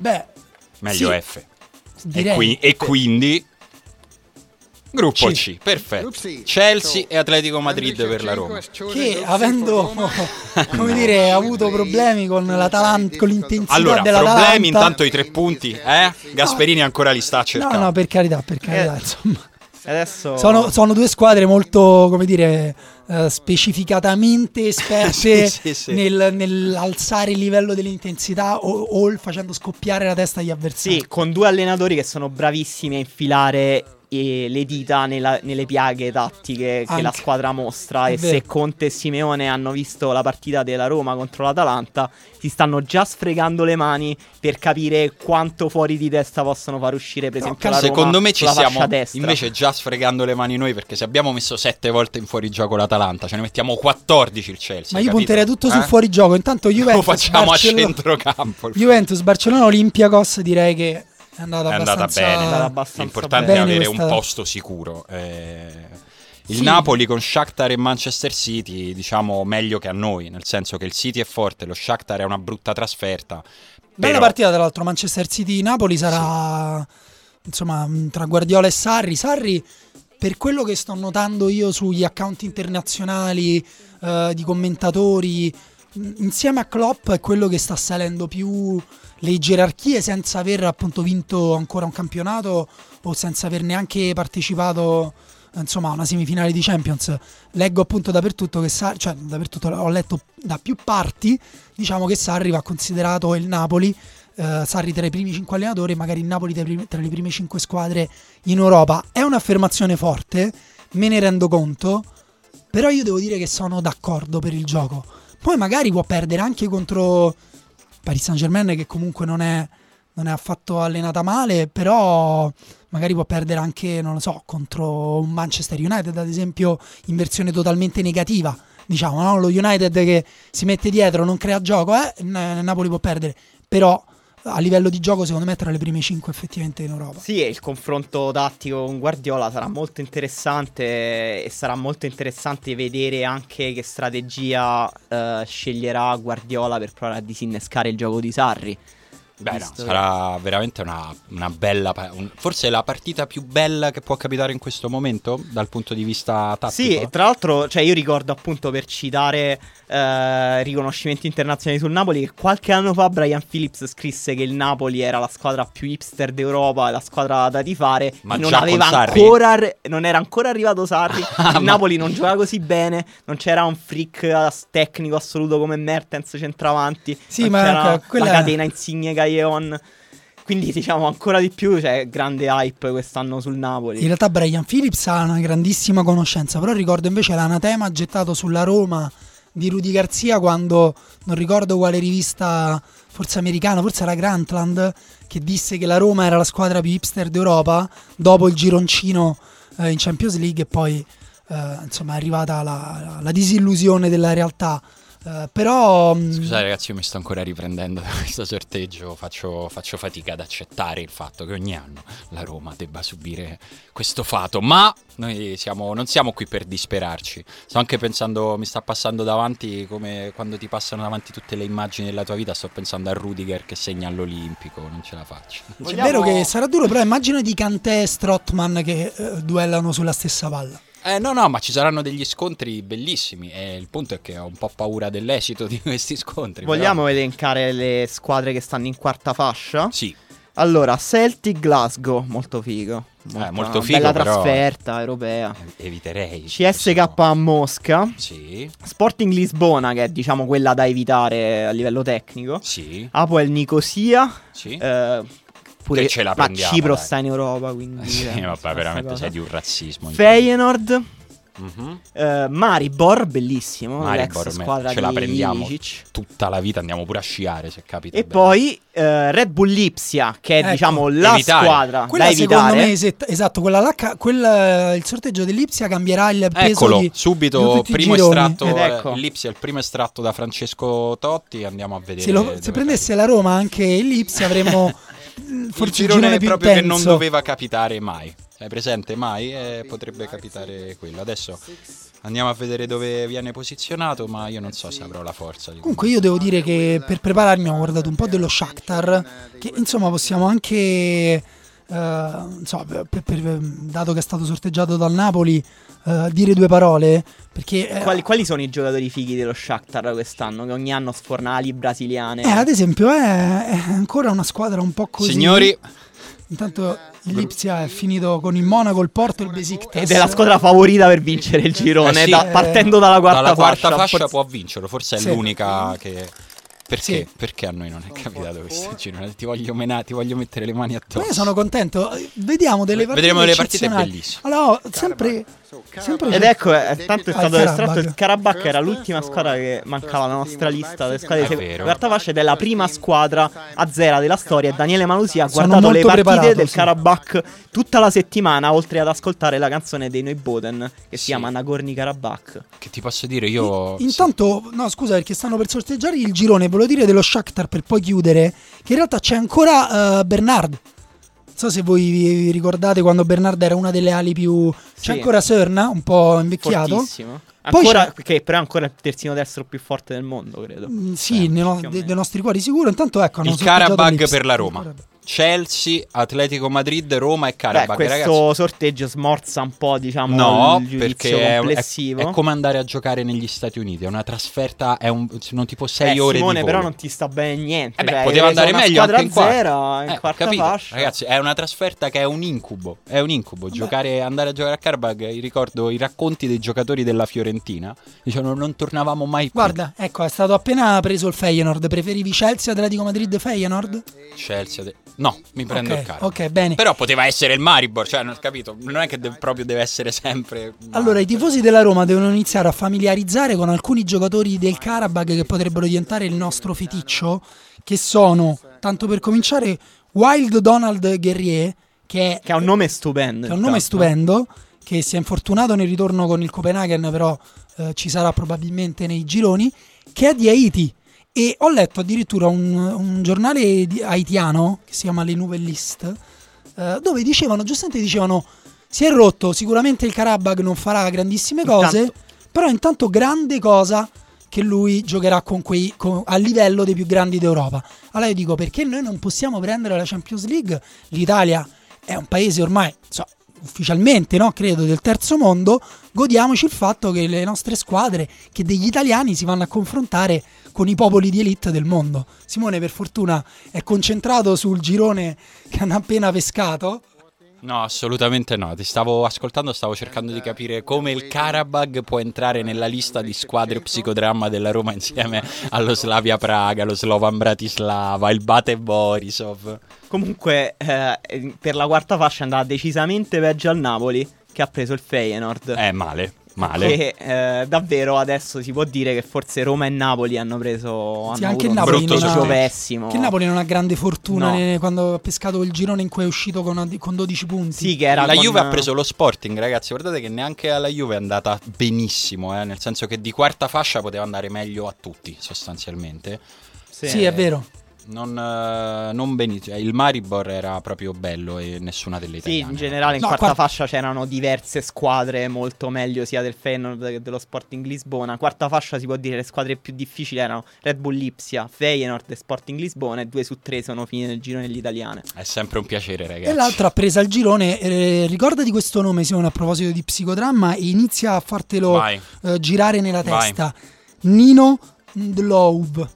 Beh, Meglio Sì. F. E, qui- e quindi gruppo C. C, perfetto. Chelsea e Atletico Madrid per la Roma. che avendo [LAUGHS] come dire avuto problemi con l'Atalanta con l'intensità Allora, dell'Atalanta problemi intanto i tre punti, eh? Gasperini ancora li sta no cercando. no per carità per carità Eh, insomma Adesso sono, sono due squadre molto come dire eh, specificatamente esperte [LAUGHS] Sì, sì, sì. nel- nell'alzare il livello dell'intensità o, o facendo scoppiare la testa agli avversari Sì, con due allenatori che sono bravissimi a infilare le dita nella- nelle piaghe tattiche che Anche. la squadra mostra. È e vero. se Conte e Simeone hanno visto la partita della Roma contro l'Atalanta, si stanno già sfregando le mani per capire quanto fuori di testa possono far uscire, per esempio, la Roma Secondo me ci destra. invece già sfregando le mani noi perché se abbiamo messo sette volte in fuorigioco l'Atalanta, ce ne mettiamo 14 il Chelsea. ma io capito? punterei tutto Eh? sul fuorigioco intanto Lo Juventus facciamo Barcellona, a centrocampo. Juventus Barcellona Olympiacos direi che è andata è andata bene. È andata L'importante bene è avere questa- un posto sicuro. eh. Il Sì. Napoli con Shakhtar e Manchester City, diciamo meglio che a noi, nel senso che il City è forte, lo Shakhtar è una brutta trasferta. Bella però- partita, tra l'altro, Manchester City-Napoli sarà insomma mh, tra Guardiola e Sarri. Sarri, per quello che sto notando io sugli account internazionali eh, di commentatori, mh, insieme a Klopp è quello che sta salendo più le gerarchie senza aver appunto vinto ancora un campionato o senza aver neanche partecipato insomma a una semifinale di Champions. Leggo appunto dappertutto che Sarri, cioè dappertutto ho letto da più parti, diciamo che Sarri va considerato il Napoli eh, Sarri tra i primi cinque allenatori, magari il Napoli tra, primi- tra le prime cinque squadre in Europa. È un'affermazione forte, me ne rendo conto, però io devo dire che sono d'accordo per il gioco. Poi magari può perdere anche contro Paris Saint Germain che comunque non è, non è affatto allenata male, però magari può perdere anche, non lo so, contro un Manchester United ad esempio in versione totalmente negativa. Diciamo, no? lo United che si mette dietro, non crea gioco, eh? Napoli può perdere, però a livello di gioco secondo me tra le prime 5 effettivamente in Europa. Sì, e il confronto tattico con Guardiola sarà molto interessante e sarà molto interessante vedere anche che strategia eh, sceglierà Guardiola per provare a disinnescare il gioco di Sarri. Beh, no, sarà veramente una, una bella. un- forse la partita più bella che può capitare in questo momento dal punto di vista tattico. Sì, tra l'altro, cioè io ricordo appunto per citare eh, riconoscimenti internazionali sul Napoli che qualche anno fa Brian Phillips scrisse che il Napoli era la squadra più hipster d'Europa, la squadra da tifare, Ma non ancora non era ancora arrivato Sarri, [LAUGHS] Ah, il ma- Napoli non giocava così bene, non c'era un freak tecnico assoluto come Mertens centravanti, Sì, ma c'era ecco, quella- la catena insigne Caglion. Quindi [LAUGHS] diciamo ancora di più c'è grande hype quest'anno sul Napoli. In realtà Brian Phillips ha una grandissima conoscenza, però ricordo invece l'anatema gettato sulla Roma di Rudy Garzia quando non ricordo quale rivista, forse americana, forse era Grantland, che disse che la Roma era la squadra più hipster d'Europa dopo il gironcino eh, in Champions League e poi eh, insomma è arrivata la- la disillusione della realtà. Eh, però mh, Scusate ragazzi, io mi sto ancora riprendendo [LAUGHS] da questo sorteggio, faccio, faccio fatica ad accettare il fatto che ogni anno la Roma debba subire questo fato, ma noi siamo- non siamo qui per disperarci, sto anche pensando, mi sta passando davanti come quando ti passano davanti tutte le immagini della tua vita, sto pensando a Rudiger che segna all'Olimpico, non ce la faccio. è Vogliamo- vero che sarà duro, però immagina di Cantè e Strottman che eh, duellano sulla stessa palla. Eh no no, ma ci saranno degli scontri bellissimi e il punto è che ho un po' paura dell'esito di questi scontri. però- Vogliamo elencare le squadre che stanno in quarta fascia? Sì, Allora, Celtic Glasgow, molto figo. Molta- molto figo, Bella però- trasferta europea. eviterei. CSK a Mosca. Sì, Sporting Lisbona, che è diciamo quella da evitare a livello tecnico. sì, Apoel Nicosia. sì. eh, pure Che ce la ma prendiamo, Cipro dai. sta in Europa, quindi... Sì, eh, vabbè, veramente cosa. sei di un razzismo. Feyenoord. Mhm. eh, Maribor, bellissimo. Maribor, l'ex squadra ce la di prendiamo Ilicic. tutta la vita, andiamo pure a sciare se capita. E bene. poi eh, Red Bull Lipsia, che è Ecco, diciamo la evitare. squadra Quella da secondo evitare. me, se- esatto, quella là, quel- il sorteggio dell'Ipsia cambierà il peso Eccolo, di, di subito, tutti i primo gironi. estratto, Ed eh, ecco. l'Ipsia, il primo estratto da Francesco Totti, andiamo a vedere. Se, lo- se prendesse la Roma anche l'Ipsia avremmo [LAUGHS] capita. il forse il girone, girone più proprio che non intenso. doveva capitare mai. Hai presente mai? Eh, potrebbe capitare quello. Adesso andiamo a vedere dove viene posizionato, ma io non so se avrò la forza. Comunque io devo dire che per prepararmi ho guardato un po' dello Shakhtar, che insomma possiamo anche, non so, per- per- dato che è stato sorteggiato dal Napoli, eh, dire due parole, perché... eh, Quali, quali sono i giocatori fighi dello Shakhtar quest'anno? Che ogni anno sforna ali brasiliane. eh, ad esempio è, è ancora una squadra un po' così. Signori, Intanto l'Ipsia è finito con il Monaco, il Porto e il Besiktas. Ed è la squadra favorita per vincere il girone, Eh sì. da- partendo dalla quarta dalla quarta fascia. fascia, Forse- può vincerlo, forse è Sì. l'unica che... Perché? Sì. Perché a noi non è capitato questo girone? Ti voglio, mena- ti voglio mettere le mani Ma addosso. io sono contento. Vediamo delle partite Vedremo delle partite bellissime. Allora, ho sempre, sempre Ed ecco, eh, tanto è Ah, stato il estratto il Karabakh, era l'ultima squadra che mancava alla nostra lista delle squadre È quarta fascia ed è la prima squadra a zero della storia. E Daniele Malusi ha guardato le partite preparato, del sì. Karabakh tutta la settimana, oltre ad ascoltare la canzone dei Noiboden che si Sì. chiama Nagorni Karabakh. Che ti posso dire io... Intanto, no, scusa, perché stanno per sorteggiare il girone. Volevo dire dello Shakhtar per poi chiudere. Che in realtà c'è ancora eh, Bernard. So se voi vi ricordate quando Bernardo era una delle ali più... C'è Sì. ancora Serna, un po' invecchiato. Fortissimo. Poi Ancora, che però è ancora il terzino destro più forte del mondo, credo. Mm, Sì, nei, no- dei nostri cuori sicuro. Intanto ecco, Il Karabag per la Il Roma. Chelsea, Atletico Madrid, Roma e Beh, Karabag. questo Ragazzi, sorteggio smorza un po', diciamo, No, il giudizio perché è, è- complessivo. è come andare a giocare negli Stati Uniti. È una trasferta, è un, sono tipo 6 Eh, ore Simone, di però volo. non ti sta bene niente. Eh beh, cioè, poteva andare meglio anche in quarta. zero in Eh, quarta capito? fascia. Ragazzi, è una trasferta che è un incubo. È un incubo. Giocare, andare a giocare a Karabag. Ricordo i racconti dei giocatori della Fiorentina. Dicevano non tornavamo mai più. Guarda, ecco, è stato appena preso il Feyenoord. Preferivi Chelsea, Atletico Madrid, Feyenoord? Chelsea. No, mi prendo Ok, il Karabag. ok, bene. Però poteva essere il Maribor. Cioè, non ho capito. Non è che de- proprio deve essere sempre. Allora, i tifosi della Roma devono iniziare a familiarizzare con alcuni giocatori del Karabag che potrebbero diventare il nostro feticcio, che sono, tanto per cominciare, Wild Donald Guerrier, che è, Che ha un nome stupendo. che è un nome intanto. stupendo, che si è infortunato nel ritorno con il Copenaghen, però eh, ci sarà probabilmente nei gironi, che è di Haiti. E ho letto addirittura un, un giornale haitiano, che si chiama Le Nouvelliste, eh, dove dicevano, giustamente dicevano, si è rotto, sicuramente il Karabag non farà grandissime cose, Intanto- però intanto grande cosa che lui giocherà con quei, con- a livello dei più grandi d'Europa. Allora io dico, perché noi non possiamo prendere la Champions League? L'Italia è un paese ormai, so, ufficialmente, no? credo, del terzo mondo, godiamoci il fatto che le nostre squadre, che degli italiani si vanno a confrontare con i popoli di elite del mondo. Simone, per fortuna, è concentrato sul girone che hanno appena pescato. No, assolutamente no. Ti stavo ascoltando, stavo cercando di capire come il Karabag può entrare nella lista di squadre psicodramma della Roma insieme allo Slavia Praga, lo Slovan Bratislava, il Bate Borisov. Comunque, eh, per la quarta fascia è andata decisamente peggio al Napoli, che ha preso il Feyenoord. Eh, male, male. Che eh, davvero adesso si può dire che forse Roma e Napoli hanno preso. Sì, hanno anche il Napoli un non ha- pessimo. Che il Napoli non ha grande fortuna No. ne- quando ha pescato il girone in cui è uscito con, con 12 punti. Sì, che era La con- Juve ha preso lo Sporting, ragazzi. Guardate che neanche alla Juve è andata benissimo, eh, nel senso che di quarta fascia poteva andare meglio a tutti, sostanzialmente. Sì, è vero. Non, eh, non benissimo. Il Maribor era proprio bello e nessuna delle Sì, italiane. in generale in No, quarta quarta- fascia c'erano diverse squadre molto meglio sia del Feyenoord che dello Sporting Lisbona. Quarta fascia si può dire le squadre più difficili erano Red Bull Lipsia, Feyenoord e Sporting Lisbona e due su tre sono finite nel girone degli italiane. È sempre un piacere, ragazzi. E l'altro ha preso il girone. eh, ricordati questo nome, Simone, a proposito di psicodramma, e inizia a fartelo Vai. eh, girare nella Vai. testa. Nino Ndlov.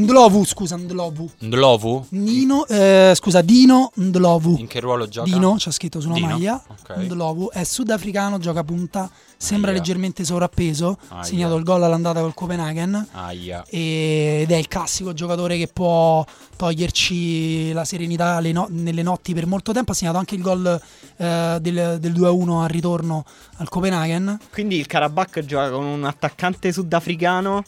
Ndlovu, scusa, Ndlovu. Ndlovu? Nino, eh, scusa, Dino Ndlovu. In che ruolo gioca? Dino, c'è scritto sulla Dino? maglia. Ok. Ndlovu è sudafricano, gioca punta, sembra Aia. leggermente sovrappeso. Ha Aia. segnato il gol all'andata col Copenaghen. Aia. ed è il classico giocatore che può toglierci la serenità no- nelle notti per molto tempo. Ha segnato anche il gol eh, del, del 2-1 al ritorno al Copenaghen. Quindi il Karabakh gioca con un attaccante sudafricano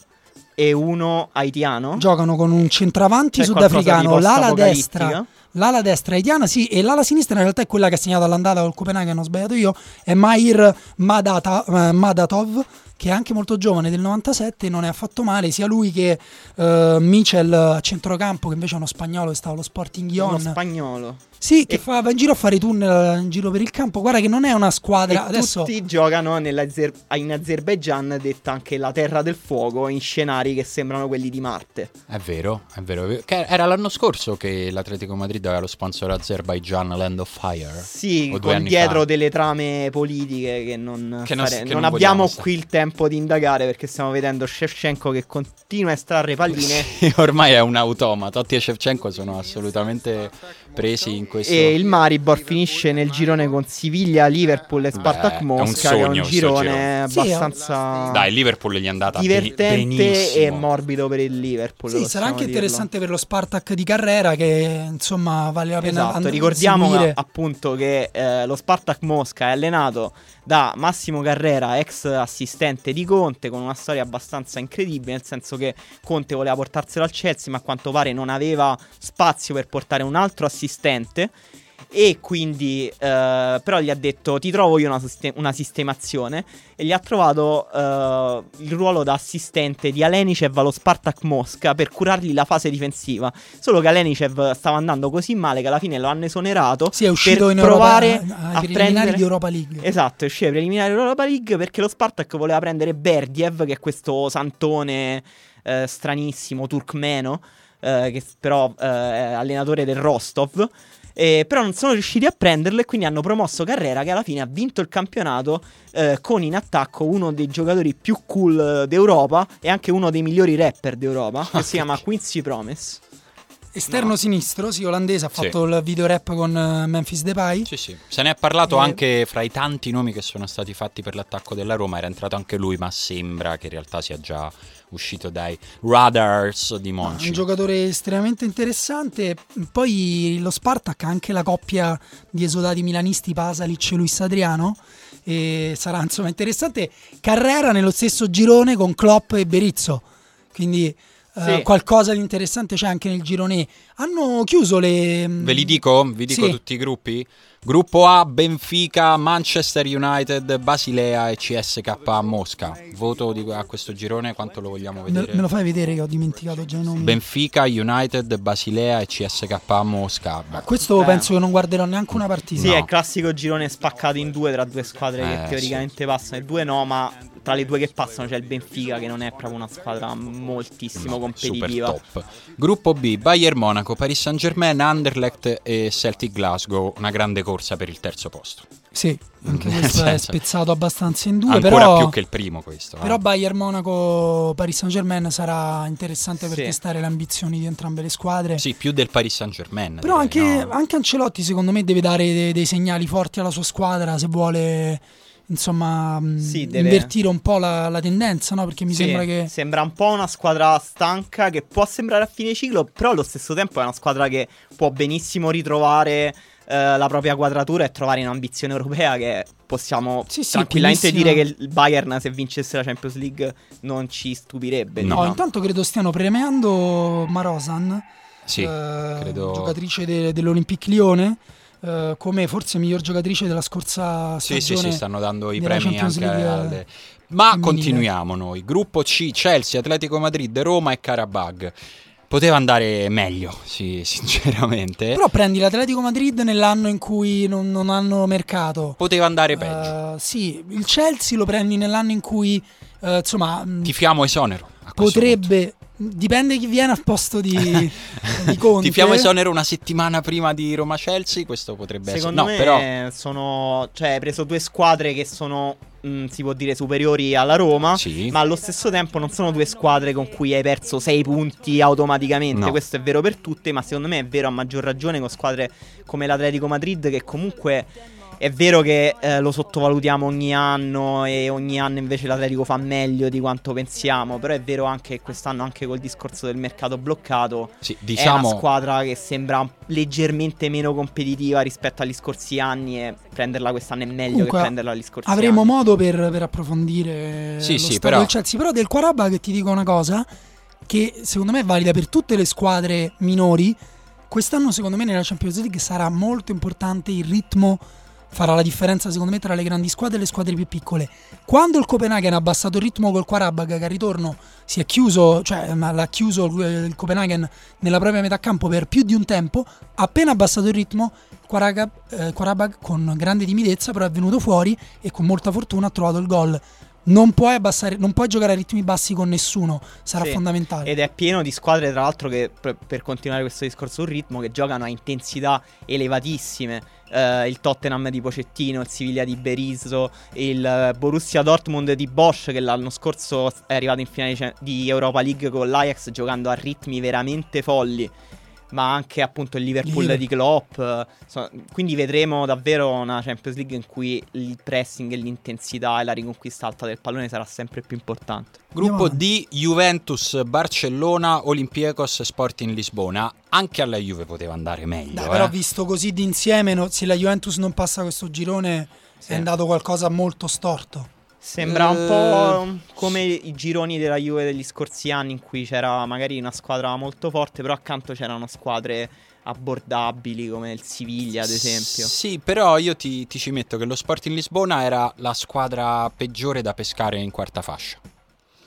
e uno haitiano. Giocano con un centravanti C'è di sudafricano, l'ala destra. L'ala destra haitiana, sì, e l'ala sinistra in realtà è quella che ha segnato all'andata col Copenaghen, ho sbagliato io, è Mair Madata- eh, Madatov, che è anche molto giovane, del 97, non è affatto male, sia lui che eh, Michel a centrocampo, che invece è uno spagnolo che stava allo Sporting Uno Ion. spagnolo. Sì, che E- fa, va in giro a fare tunnel in giro per il campo. Guarda che non è una squadra. E Adesso tutti giocano nell'Azer- in Azerbaijan, detta anche la terra del fuoco, in scenari che sembrano quelli di Marte. È vero, è vero. è vero. Era l'anno scorso che l'Atletico Madrid aveva lo sponsor Azerbaijan Land of Fire. Sì, con dietro fa. delle trame politiche che non, Che non- fare- che non non abbiamo qui il tempo di indagare perché stiamo vedendo Shevchenko che continua a estrarre palline. [LAUGHS] Sì, ormai è un automa. Totti e Shevchenko sono assolutamente presi in questo. E il Maribor finisce nel girone con Siviglia, Liverpool e Spartak Beh, è un Mosca, che è sogno un girone Sì, abbastanza Dai, Liverpool gli è andata divertente benissimo. e morbido per il Liverpool. sì, sarà anche dirlo. interessante per lo Spartak di Carrera, che insomma vale la pena Esatto, and- ricordiamo seguire. appunto che eh, lo Spartak Mosca è allenato da Massimo Carrera, ex assistente di Conte, con una storia abbastanza incredibile, nel senso che Conte voleva portarselo al Chelsea, ma a quanto pare non aveva spazio per portare un altro assistente. E quindi eh, però gli ha detto ti trovo io una, siste- una sistemazione. E gli ha trovato eh, il ruolo da assistente di Alenicev allo Spartak Mosca per curargli la fase difensiva. Solo che Alenicev stava andando così male che alla fine lo hanno esonerato Sì, è uscito per in provare Europa, a ai preliminari prendere di Europa League. Esatto, è uscito ai preliminari dell'Europa League perché lo Spartak voleva prendere Berdiev, che è questo santone eh, stranissimo, turkmeno, eh, che però eh, è allenatore del Rostov. Eh, però non sono riusciti a prenderlo e quindi hanno promosso Carrera che alla fine ha vinto il campionato eh, con in attacco uno dei giocatori più cool eh, d'Europa e anche uno dei migliori rapper d'Europa che si chiama Quincy Promise. Esterno sinistro, sì, olandese, ha Sì. fatto il video rap con eh, Memphis Depay. Sì, sì. Se ne è parlato Eh. anche fra i tanti nomi che sono stati fatti per l'attacco della Roma. Era entrato anche lui, ma sembra che in realtà sia già uscito dai radars di Monci. Un giocatore estremamente interessante. Poi lo Spartak ha anche la coppia di esodati milanisti Pasalic e Luis Adriano. E sarà insomma interessante. Carrera nello stesso girone con Klopp e Berizzo. Quindi eh, Sì. qualcosa di interessante c'è anche nel girone. Hanno chiuso le. Ve li dico? Vi dico Sì. tutti i gruppi? Gruppo A, Benfica, Manchester United, Basilea e CSK Mosca. Voto di- a questo girone, quanto lo vogliamo Me, vedere? me lo fai vedere che ho dimenticato già i nomi. Benfica, United, Basilea e CSK Mosca. Beh, Questo Beh. penso che non guarderò neanche una partita. Sì, No. è il classico girone spaccato in due tra due squadre Eh, che teoricamente passano. E due no, ma tra le due che passano c'è il Benfica che non è proprio una squadra moltissimo no, super competitiva. top. Gruppo B, Bayern Monaco, Paris Saint Germain, Anderlecht e Celtic Glasgow. Una grande corsa per il terzo posto. Sì, anche Nel [LAUGHS] questo è spezzato abbastanza in due. Ancora però... più che il primo questo. eh. Però Bayern Monaco Paris Saint Germain sarà interessante per Sì. testare le ambizioni di entrambe le squadre. Sì, più del Paris Saint Germain. Però anche, no? anche Ancelotti secondo me deve dare dei, dei segnali forti alla sua squadra se vuole insomma mh, Sì, deve- invertire un po' la, la tendenza, no? Perché mi Sì, sembra che sembra un po' una squadra stanca che può sembrare a fine ciclo, però allo stesso tempo è una squadra che può benissimo ritrovare eh, la propria quadratura e trovare un'ambizione europea che possiamo Sì, sì, tranquillamente dire che il Bayern se vincesse la Champions League non ci stupirebbe. No. Oh, intanto credo stiano premiando Marosan, Sì, eh, credo... giocatrice de- dell'Olympique Lione, eh, come forse miglior giocatrice della scorsa Sì, stagione. sì, sì, stanno dando i premi Champions anche League alle... Ma femminile. continuiamo noi. Gruppo C, Chelsea, Atletico Madrid, Roma e Karabag. Poteva andare meglio, sì, [LAUGHS] sinceramente. Però prendi l'Atletico Madrid nell'anno in cui non, non hanno mercato. Poteva andare peggio. Eh, sì, il Chelsea lo prendi nell'anno in cui eh, insomma mh, Tifiamo esonero. potrebbe dipende chi viene al posto di, [LAUGHS] di Conte. Tifiamo esonero una settimana prima di Roma-Chelsea, questo potrebbe Secondo essere... No, me però... sono. Cioè, hai preso due squadre che sono. Mh, si può dire superiori alla Roma. Sì. Ma allo stesso tempo non sono due squadre con cui hai perso sei punti automaticamente. No. Questo è vero per tutte, ma secondo me è vero a maggior ragione con squadre come l'Atletico Madrid che comunque è vero che eh, lo sottovalutiamo ogni anno e ogni anno invece l'Atletico fa meglio di quanto pensiamo, però è vero anche che quest'anno anche col discorso del mercato bloccato Sì, è una diciamo... squadra che sembra leggermente meno competitiva rispetto agli scorsi anni e prenderla quest'anno è meglio Comunque, che prenderla agli scorsi Avremo anni. modo per, per approfondire Sì, lo sì, stato però- del Chelsea. Però del Qarabag ti dico una cosa che secondo me è valida per tutte le squadre minori. Quest'anno secondo me nella Champions League sarà molto importante il ritmo farà la differenza secondo me tra le grandi squadre e le squadre più piccole. Quando il Copenaghen ha abbassato il ritmo col Qarabag che al ritorno si è chiuso, cioè l'ha chiuso il Copenaghen nella propria metà campo per più di un tempo, appena abbassato il ritmo Qarabag, eh, con grande timidezza però è venuto fuori e con molta fortuna ha trovato il gol. Non puoi, abbassare, non puoi giocare a ritmi bassi con nessuno, sarà Sì. fondamentale. Ed è pieno di squadre, tra l'altro, che per, per continuare questo discorso sul ritmo, che giocano a intensità elevatissime. Eh, il Tottenham di Pocettino, il Siviglia di Berizzo, il eh, Borussia Dortmund di Bosch, che l'anno scorso è arrivato in finale di Europa League con l'Ajax, giocando a ritmi veramente folli. Ma anche appunto il Liverpool Liver- di Klopp. eh, so- quindi vedremo davvero una Champions League in cui il pressing e l'intensità e la riconquista alta del pallone sarà sempre più importante. Gruppo D, Juventus, Barcellona, Olympiacos e Sporting Lisbona. Anche alla Juve poteva andare meglio. Dai, eh. però visto così d'insieme, no- se la Juventus non passa questo girone Sì. è andato qualcosa molto storto. Sembra un Eh, po' come i gironi della Juve degli scorsi anni in cui c'era magari una squadra molto forte, però accanto c'erano squadre abbordabili come il Siviglia ad esempio. Sì, però io ti, ti ci metto che lo Sporting Lisbona era la squadra peggiore da pescare in quarta fascia.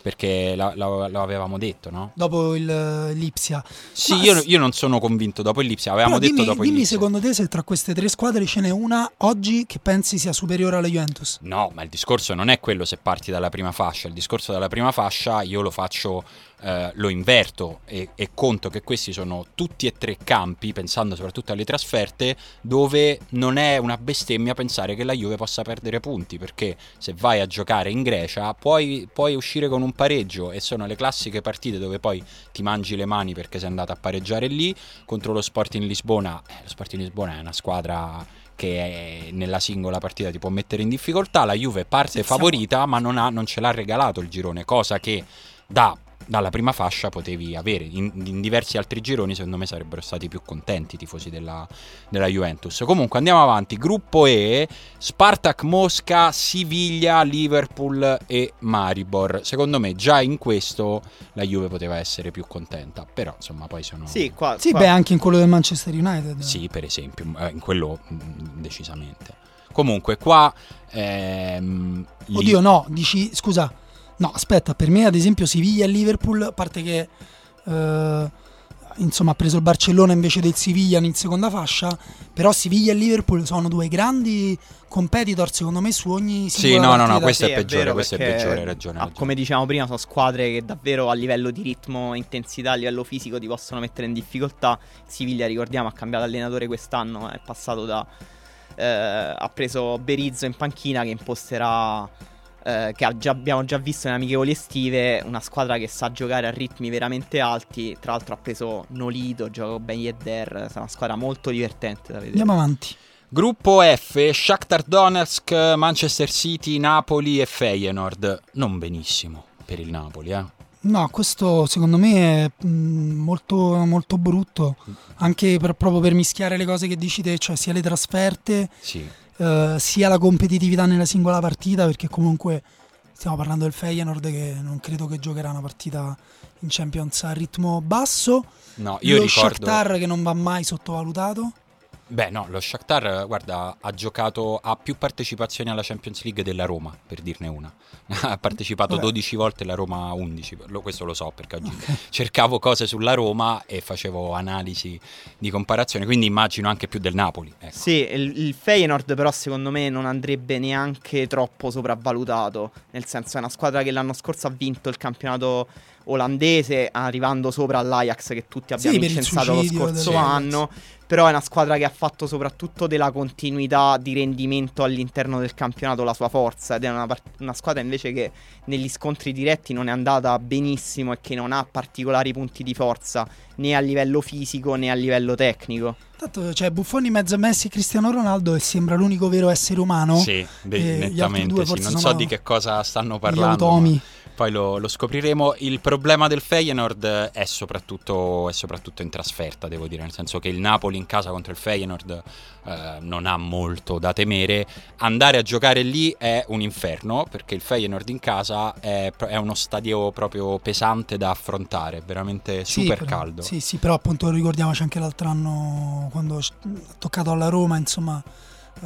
Perché la- la- lo avevamo detto, no? Dopo il eh, l'Ipsia. Sì, io, io non sono convinto dopo il Lipsia, avevamo Però detto dimmi, dopo dimmi Lipsia. secondo te se tra queste tre squadre ce n'è una oggi che pensi sia superiore alla Juventus. No, ma il discorso non è quello se parti dalla prima fascia. Il discorso dalla prima fascia io lo faccio, eh, lo inverto e, e conto che questi sono tutti e tre campi, pensando soprattutto alle trasferte, dove non è una bestemmia pensare che la Juve possa perdere punti. Perché se vai a giocare in Grecia puoi, puoi uscire con un pareggio e sono le classiche partite dove poi ti mangi le mani perché sei andato a pareggiare lì contro lo Sporting Lisbona. Eh, lo Sporting Lisbona è una squadra che nella singola partita ti può mettere in difficoltà. La Juve parte favorita, ma non, ha- non ce l'ha regalato il girone, cosa che da- dalla prima fascia potevi avere. In, in diversi altri gironi, secondo me, sarebbero stati più contenti i tifosi della, della Juventus. Comunque andiamo avanti. Gruppo E: Spartak Mosca, Siviglia, Liverpool e Maribor. Secondo me, già in questo la Juve poteva essere più contenta. Però, insomma, poi sono. Sì, qua, Sì, qua- beh, anche in quello del Manchester United. Sì, per esempio, eh, in quello decisamente. Comunque, qua. ehm, lì- Oddio, no, dici, scusa, no, aspetta, per me ad esempio Siviglia e Liverpool, a parte che eh, insomma ha preso il Barcellona invece del Siviglia in seconda fascia, però Siviglia e Liverpool sono due grandi competitor secondo me su ogni Sì, no, no, no, questo è Sì, peggiore, vero, questo è peggiore, hai ragione, ah, ragione. Come dicevamo prima, sono squadre che davvero a livello di ritmo, intensità, a livello fisico ti possono mettere in difficoltà. Siviglia, ricordiamo, ha cambiato allenatore quest'anno, è passato da... eh, ha preso Berizzo in panchina che imposterà... eh, che già- abbiamo già visto in amichevoli estive, una squadra che sa giocare a ritmi veramente alti. Tra l'altro ha preso Nolito, gioco Ben Yedder, è una squadra molto divertente da vedere. Andiamo avanti. Gruppo F, Shakhtar Donetsk, Manchester City, Napoli e Feyenoord. Non benissimo per il Napoli, eh. No, questo secondo me è mh, molto, molto brutto, anche per- proprio per mischiare le cose che dici te, cioè sia le trasferte, Sì. Eh, sia la competitività nella singola partita, perché comunque stiamo parlando del Feyenoord che non credo che giocherà una partita in Champions a ritmo basso. No, io Lo ricordo Shakhtar che non va mai sottovalutato. Beh, no, lo Shakhtar, guarda, ha giocato ha più partecipazioni alla Champions League della Roma, per dirne una. [LAUGHS] ha partecipato Vabbè. 12 volte la Roma 11, lo- questo lo so perché oggi cercavo cose sulla Roma e facevo analisi di comparazione, quindi immagino anche più del Napoli. Ecco. Sì, il, il Feyenoord però secondo me non andrebbe neanche troppo sopravvalutato, nel senso è una squadra che l'anno scorso ha vinto il campionato olandese arrivando sopra all'Ajax che tutti abbiamo Sì, incensato lo scorso anno, però è una squadra che ha fatto soprattutto della continuità di rendimento all'interno del campionato la sua forza ed è una, par- una squadra invece che negli scontri diretti non è andata benissimo e che non ha particolari punti di forza né a livello fisico né a livello tecnico. Tanto c'è Buffoni in mezzo a Messi e Cristiano Ronaldo e sembra l'unico vero essere umano. Sì, beh, gli nettamente sì. Non so di che cosa stanno Gli parlando. automi. ma Poi lo, lo scopriremo. Il problema del Feyenoord è soprattutto, è soprattutto in trasferta, devo dire, nel senso che il Napoli in casa contro il Feyenoord eh, non ha molto da temere. Andare a giocare lì è un inferno, perché il Feyenoord in casa è, è uno stadio proprio pesante da affrontare, veramente Sì, super però- caldo. Sì, sì, però appunto ricordiamoci anche l'altro anno quando ha toccato alla Roma, insomma, eh,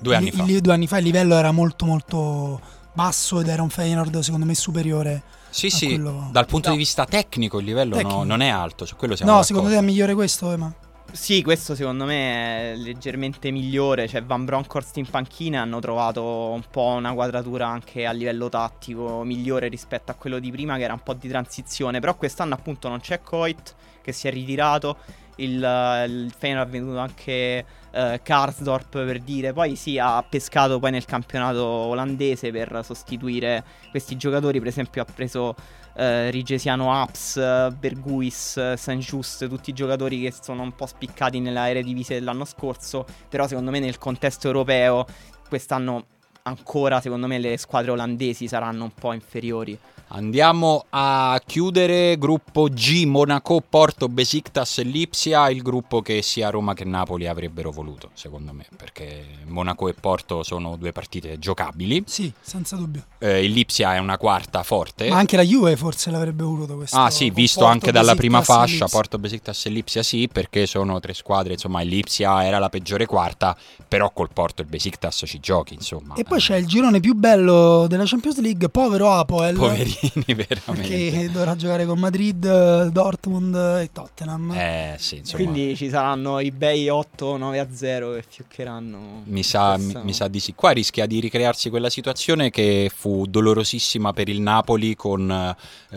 Due anni il- due anni fa il livello era molto molto basso ed era un Feyenoord secondo me superiore. Sì, sì, quello- dal punto No. di vista tecnico il livello no- Tecnico. non è alto, su quello siamo No, d'accordo. secondo te è migliore questo, Ema? Sì, questo secondo me è leggermente migliore. Cioè, Van Bronckhorst in panchina hanno trovato un po' una quadratura anche a livello tattico migliore rispetto a quello di prima, che era un po' di transizione. Però quest'anno, appunto, non c'è Coit che si è ritirato. Il, eh, il Feyenoord ha venuto anche eh, Karsdorp per dire. Poi sì, ha pescato poi nel campionato olandese per sostituire questi giocatori. Per esempio, ha preso eh, Rigesiano Aps, Berguis, Saint Just, tutti giocatori che sono un po' spiccati nella Eredivisie dell'anno scorso, però secondo me nel contesto europeo quest'anno ancora secondo me le squadre olandesi saranno un po' inferiori. Andiamo a chiudere gruppo G, Monaco, Porto, Besiktas e Lipsia, il gruppo che sia Roma che Napoli avrebbero voluto, secondo me, perché Monaco e Porto sono due partite giocabili. Sì, senza dubbio. Eh, il Lipsia è una quarta forte. Ma anche la Juve forse l'avrebbe voluto questo. Ah sì, visto Porto, anche dalla prima Besiktas e fascia. Porto, Besiktas e Lipsia sì, perché sono tre squadre, insomma il Lipsia era la peggiore quarta, però col Porto e il Besiktas ci giochi, insomma. E poi c'è il girone più bello della Champions League, povero Apoel. Poverini, [LAUGHS] veramente. Perché dovrà giocare con Madrid, Dortmund e Tottenham. Eh sì, insomma. Quindi ci saranno i bei 8-9 a 0 che fioccheranno. Mi sa, mi, mi sa di sì. Qua rischia di ricrearsi quella situazione che fu dolorosissima per il Napoli con eh,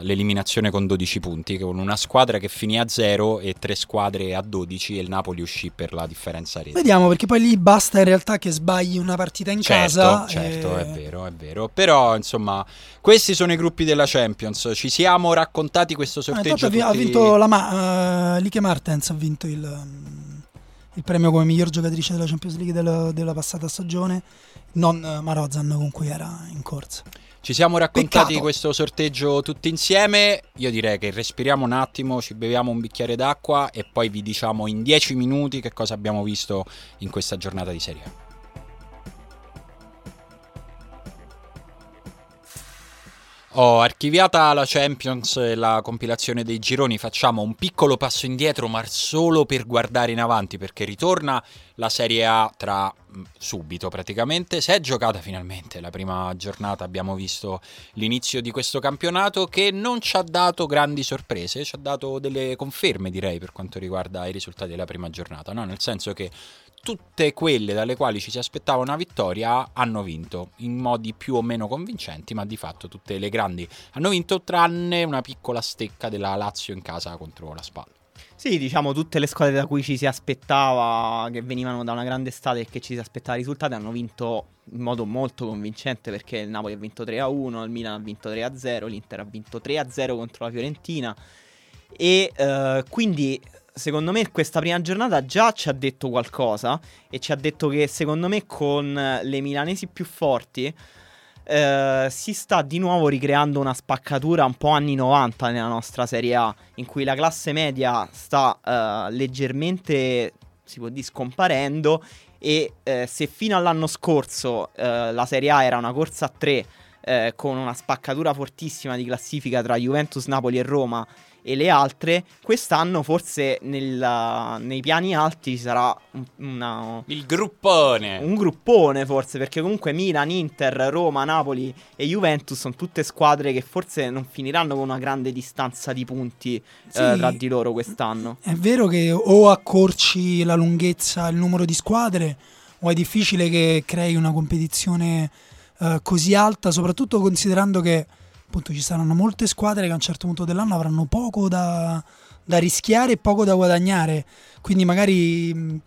l'eliminazione con 12 punti, con una squadra che finì a 0 e tre squadre a 12 e il Napoli uscì per la differenza rete. Vediamo perché poi lì basta in realtà che sbagli una partita in Certo, casa. certo, e- è vero, è vero. Però, insomma, questi sono i gruppi della Champions. Ci siamo raccontati questo Ah, sorteggio. ha vi- ha tutti- vinto la Ma- eh, Liche Martens ha vinto il, mm, il premio come miglior giocatrice della Champions League del- della passata stagione, non eh, Marozan con cui era in corsa. Ci siamo raccontati Peccato. questo sorteggio tutti insieme. Io direi che respiriamo un attimo, ci beviamo un bicchiere d'acqua e poi vi diciamo in 10 minuti che cosa abbiamo visto in questa giornata di Serie A. Ho archiviata la Champions e la compilazione dei gironi, facciamo un piccolo passo indietro ma solo per guardare in avanti perché ritorna la Serie A tra mh, subito praticamente. Si è giocata finalmente la prima giornata, abbiamo visto l'inizio di questo campionato che non ci ha dato grandi sorprese, ci ha dato delle conferme direi per quanto riguarda i risultati della prima giornata, no? nel senso che tutte quelle dalle quali ci si aspettava una vittoria hanno vinto in modi più o meno convincenti, ma di fatto tutte le grandi hanno vinto tranne una piccola stecca della Lazio in casa contro la Spal. Sì, diciamo tutte le squadre da cui ci si aspettava, che venivano da una grande estate e che ci si aspettava risultati, hanno vinto in modo molto convincente perché il Napoli ha vinto 3-1, il Milan ha vinto 3-0, l'Inter ha vinto 3-0 contro la Fiorentina e eh, quindi secondo me questa prima giornata già ci ha detto qualcosa e ci ha detto che secondo me con le milanesi più forti eh, si sta di nuovo ricreando una spaccatura un po' anni 90 nella nostra Serie A, in cui la classe media sta eh, leggermente, si può dire, scomparendo e eh, se fino all'anno scorso eh, la Serie A era una corsa a tre eh, con una spaccatura fortissima di classifica tra Juventus, Napoli e Roma e le altre, quest'anno forse nel- nei piani alti ci sarà un, una, Il gruppone! un gruppone forse, perché comunque Milan, Inter, Roma, Napoli e Juventus sono tutte squadre che forse non finiranno con una grande distanza di punti eh, Sì. tra di loro quest'anno. È vero che o accorci la lunghezza, il numero di squadre, o è difficile che crei una competizione eh, così alta, soprattutto considerando che appunto ci saranno molte squadre che a un certo punto dell'anno avranno poco da, da rischiare e poco da guadagnare. Quindi magari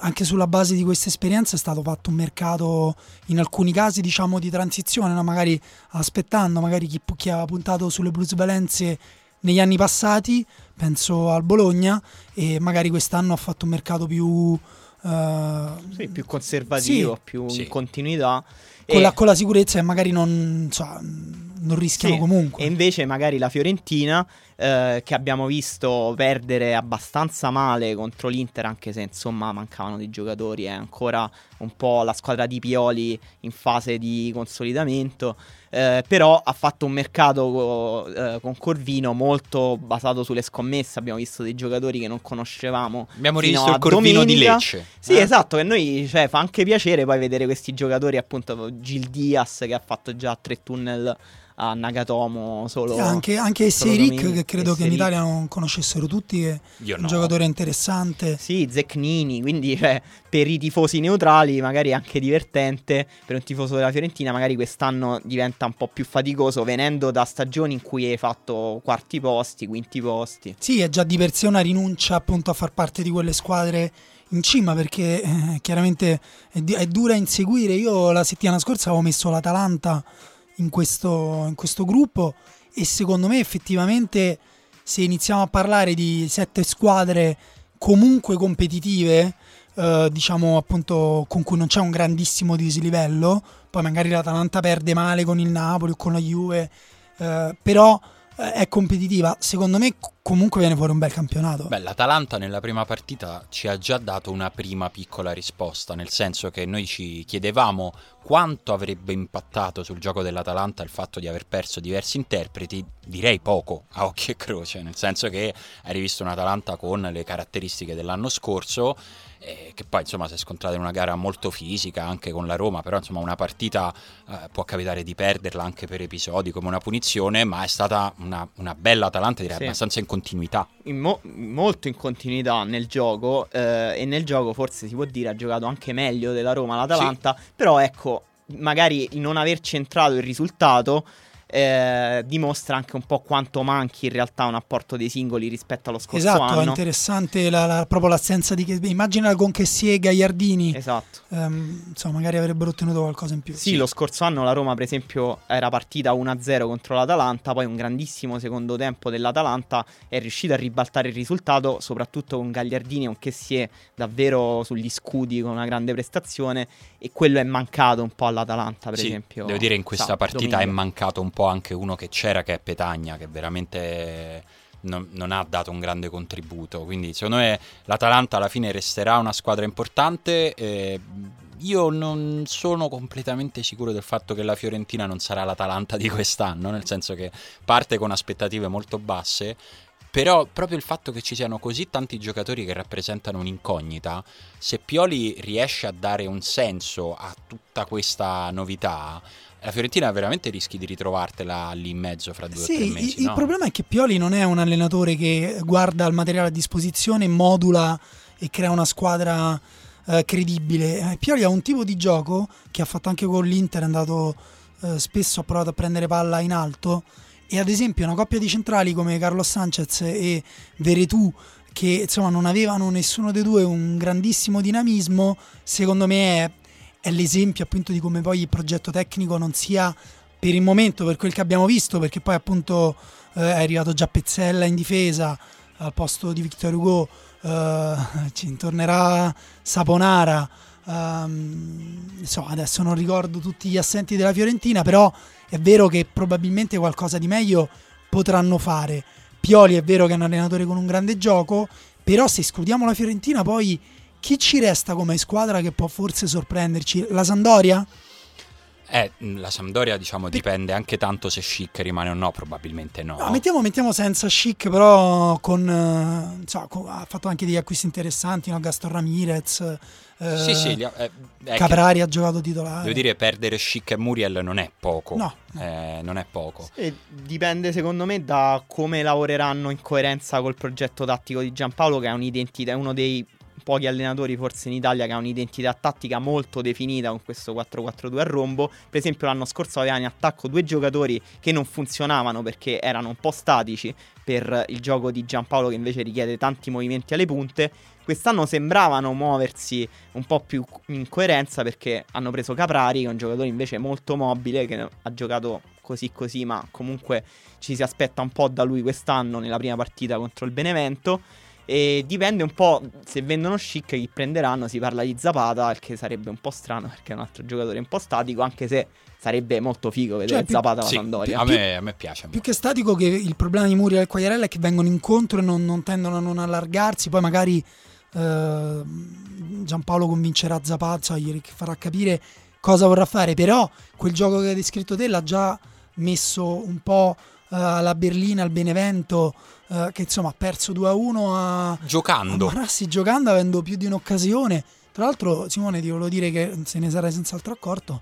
anche sulla base di queste esperienze è stato fatto un mercato in alcuni casi diciamo di transizione, no? magari aspettando magari chi, chi aveva puntato sulle plusvalenze negli anni passati, penso al Bologna, e magari quest'anno ha fatto un mercato più... eh, Sì, più conservativo, Sì. più Sì. in continuità. con, E- la, con la sicurezza che magari non, insomma, non rischiano Sì, comunque. E invece magari la Fiorentina, eh, che abbiamo visto perdere abbastanza male contro l'Inter, anche se insomma mancavano dei giocatori, è ancora un po' la squadra di Pioli in fase di consolidamento. Eh, però ha fatto un mercato eh, con Corvino molto basato sulle scommesse. Abbiamo visto dei giocatori che non conoscevamo. Abbiamo fino rivisto a il Corvino di domenica. Lecce. Sì, eh? esatto, che noi cioè, fa anche piacere poi vedere questi giocatori, appunto Gil Diaz che ha fatto già tre tunnel a Nagatomo solo Sì, anche anche solo domenica. che credo che in. Italia non conoscessero tutti, che Io è un no. giocatore interessante. Sì, Zecnini, quindi cioè, per i tifosi neutrali magari è anche divertente, per un tifoso della Fiorentina magari quest'anno un po' più faticoso venendo da stagioni in cui hai fatto quarti posti, quinti posti. Sì, è già di per sé una rinuncia appunto a far parte di quelle squadre in cima perché eh, chiaramente è, di- è dura inseguire. Io la settimana scorsa avevo messo l'Atalanta in questo, in questo gruppo e secondo me effettivamente se iniziamo a parlare di sette squadre comunque competitive eh, diciamo appunto con cui non c'è un grandissimo dislivello, poi magari l'Atalanta perde male con il Napoli o con la Juve, eh, però eh, è competitiva. Secondo me comunque viene fuori un bel campionato. Beh, l'Atalanta nella prima partita ci ha già dato una prima piccola risposta, nel senso che noi ci chiedevamo quanto avrebbe impattato sul gioco dell'Atalanta il fatto di aver perso diversi interpreti, direi poco a occhio e croce, nel senso che hai rivisto un'Atalanta con le caratteristiche dell'anno scorso, eh, che poi insomma si è scontrata in una gara molto fisica anche con la Roma, però insomma una partita eh, può capitare di perderla anche per episodi come una punizione, ma è stata una, una bella Atalanta, direi Sì. abbastanza in continuità. in mo- molto in continuità nel gioco eh, e nel gioco forse si può dire ha giocato anche meglio della Roma l'Atalanta, però ecco, magari non aver centrato il risultato eh, dimostra anche un po' quanto manchi in realtà un apporto dei singoli rispetto allo scorso Esatto, è anno. interessante la- la- proprio l'assenza di... Immagina con Kessie e Gagliardini, Esatto. ehm, insomma magari avrebbero ottenuto qualcosa in più. Sì, lo scorso anno la Roma, per esempio, era partita 1-0 contro l'Atalanta, poi un grandissimo secondo tempo dell'Atalanta è riuscita a ribaltare il risultato, soprattutto con Gagliardini e con Kessie davvero sugli scudi con una grande prestazione e quello è mancato un po' all'Atalanta, per Sì, esempio. Devo dire in questa sabato, partita è domenica. mancato un po' anche uno che c'era che è Petagna, che veramente non, non ha dato un grande contributo. Quindi secondo me l'Atalanta alla fine resterà una squadra importante. eh, io non sono completamente sicuro del fatto che la Fiorentina non sarà l'Atalanta di quest'anno, nel senso che parte con aspettative molto basse. Però proprio il fatto che ci siano così tanti giocatori che rappresentano un'incognita, se Pioli riesce a dare un senso a tutta questa novità, la Fiorentina veramente rischi di ritrovartela lì in mezzo fra due o tre Sì, mesi. il, il no? problema è che Pioli non è un allenatore che guarda il materiale a disposizione, modula e crea una squadra eh, credibile. Eh, Pioli ha un tipo di gioco che ha fatto anche con l'Inter, è andato eh, spesso, ha provato a prendere palla in alto e ad esempio una coppia di centrali come Carlos Sanchez e Veretù che insomma non avevano nessuno dei due un grandissimo dinamismo, secondo me è, è l'esempio appunto di come poi il progetto tecnico non sia per il momento, per quel che abbiamo visto, perché poi appunto eh, è arrivato già Pezzella in difesa al posto di Victor Hugo, eh, [LAUGHS] ci tornerà Saponara, ehm, insomma adesso non ricordo tutti gli assenti della Fiorentina, però è vero che probabilmente qualcosa di meglio potranno fare. Pioli è vero che è un allenatore con un grande gioco, però se escludiamo la Fiorentina poi chi ci resta come squadra che può forse sorprenderci? La Sandoria? Eh, la Sampdoria, diciamo, dipende anche tanto se Schick rimane o no, probabilmente no. No, mettiamo, mettiamo senza chic, però con, eh, insomma, con- ha fatto anche degli acquisti interessanti, no? Gaston Ramirez, eh, Sì, sì, ha- eh, che- Caprari ha giocato titolare. Devo dire, perdere Schick e Muriel non è poco. No. Eh, non è poco. E dipende secondo me da come lavoreranno in coerenza col progetto tattico di Giampaolo che ha un'identità, è uno dei pochi allenatori forse in Italia che ha un'identità tattica molto definita con questo 4-4-2 a rombo. Per esempio l'anno scorso aveva in attacco due giocatori che non funzionavano perché erano un po' statici per il gioco di Giampaolo che invece richiede tanti movimenti alle punte. Quest'anno sembravano muoversi un po' più in coerenza perché hanno preso Caprari, che è un giocatore invece molto mobile, che ha giocato così così, ma comunque ci si aspetta un po' da lui quest'anno nella prima partita contro il Benevento. E dipende un po' se vendono chic chi prenderanno. Si parla di Zapata, il che sarebbe un po' strano perché è un altro giocatore un po' statico. Anche se sarebbe molto figo vedere Cioè, più- Zapata alla Sì, Sampdoria. a, me, a me piace. Più che statico che il problema di Muriel e Quagliarella è che vengono incontro e non, non tendono a non allargarsi, poi magari eh, Giampaolo convincerà Zapata, gli farà capire cosa vorrà fare, però quel gioco che hai descritto te l'ha già messo un po' eh, alla Berlina, al Benevento, eh, che insomma ha perso 2-1 a, a Giocando. Marassi giocando avendo più di un'occasione. Tra l'altro, Simone, ti volevo dire che se ne sarai senz'altro accorto,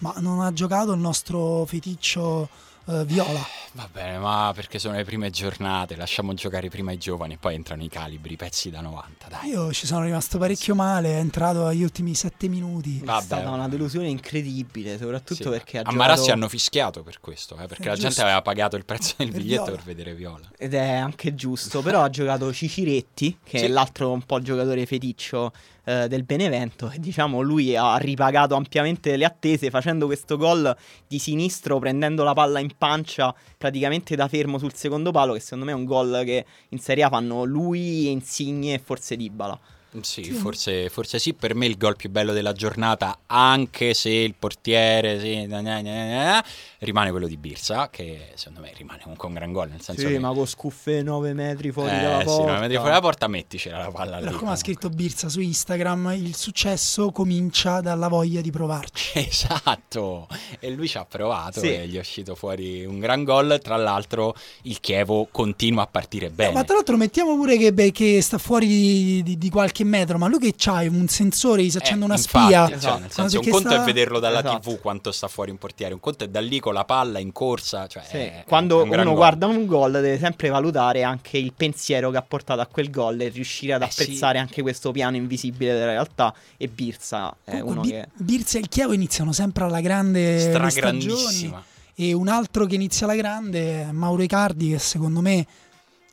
ma non ha giocato il nostro feticcio eh, Viola. Va bene, ma perché sono le prime giornate, lasciamo giocare prima i giovani e poi entrano i calibri, i pezzi da 90, dai. Io ci sono rimasto parecchio male, è entrato agli ultimi sette minuti. È Vabbè. stata una delusione incredibile, soprattutto Sì. perché ha a giocato... Marassi hanno fischiato per questo, eh, perché Eh, la gente giusto. aveva pagato il prezzo del Per biglietto Viola. per vedere Viola. Ed è anche giusto, però ha giocato Ciciretti, che Sì. è l'altro un po' giocatore feticcio eh, del Benevento. E diciamo lui ha ripagato ampiamente le attese facendo questo gol di sinistro, prendendo la palla in pancia praticamente da fermo sul secondo palo, che secondo me è un gol che in Serie A fanno lui, Insigne e forse Dybala. Sì, forse, forse sì, per me il gol più bello della giornata, anche se il portiere sì, na, na, na, rimane quello di Birsa, che secondo me rimane comunque un gran gol, nel senso Sì, che... ma con scuffe 9 metri fuori Eh, dalla sì, porta. nove metri fuori dalla porta metticela la palla Però lì. come ha scritto Birsa su Instagram, il successo comincia dalla voglia di provarci. [LAUGHS] Esatto, e lui ci ha provato Sì. e gli è uscito fuori un gran gol. Tra l'altro, il Chievo continua a partire bene. Ma tra l'altro mettiamo pure che, beh, che sta fuori di, di- di qualche metro, ma lui che c'ha un sensore, gli sta Eh, facendo una infatti, spia. cioè, Esatto. nel senso, un conto sta- è vederlo dalla Esatto. TV quanto sta fuori un portiere, un conto è da lì con la palla in corsa. Cioè, Sì, è- Quando è un uno gol. guarda un gol deve sempre valutare anche il pensiero che ha portato a quel gol e riuscire ad Eh sì. apprezzare anche questo piano invisibile della realtà e Birsa è Comunque, uno Bi- che... Birsa e il Chievo iniziano sempre alla grande stragrandissima. E un altro che inizia alla grande è Mauro Icardi, che secondo me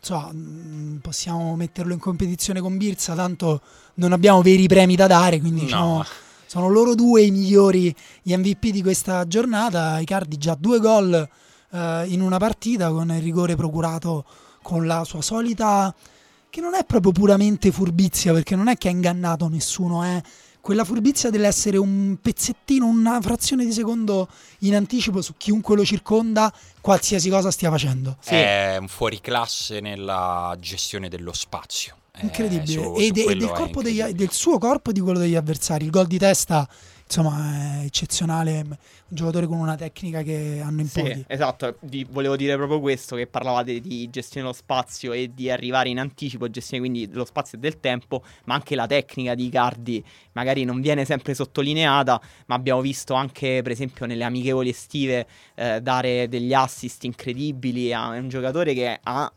insomma, mh, possiamo metterlo in competizione con Birsa, tanto non abbiamo veri premi da dare, quindi diciamo, No. sono loro due i migliori gli MVP di questa giornata. Icardi già due gol eh, in una partita con il rigore procurato con la sua solita che non è proprio puramente furbizia, perché non è che ha ingannato nessuno, è quella furbizia dell'essere un pezzettino, una frazione di secondo in anticipo su chiunque lo circonda, qualsiasi cosa stia facendo. Sì. È un fuoriclasse nella gestione dello spazio. Eh, Incredibile. su- e su de- e del, corpo degli- incredibile. del suo corpo e di quello degli avversari. Il gol di testa, insomma, è eccezionale. Un giocatore con una tecnica che hanno in Sì, pochi. esatto, di- volevo dire proprio questo, che parlavate di gestione dello spazio e di arrivare in anticipo, gestione quindi dello spazio e del tempo, ma anche la tecnica di Icardi magari non viene sempre sottolineata, ma abbiamo visto anche per esempio nelle amichevoli estive eh, dare degli assist incredibili a è un giocatore che ha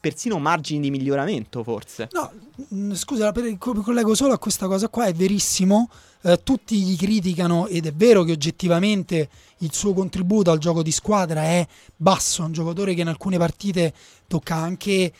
persino margini di miglioramento forse. No, mh, scusa, collego solo a questa cosa qua, è verissimo. Eh, tutti gli criticano ed è vero che oggettivamente il suo contributo al gioco di squadra è basso, è un giocatore che in alcune partite tocca anche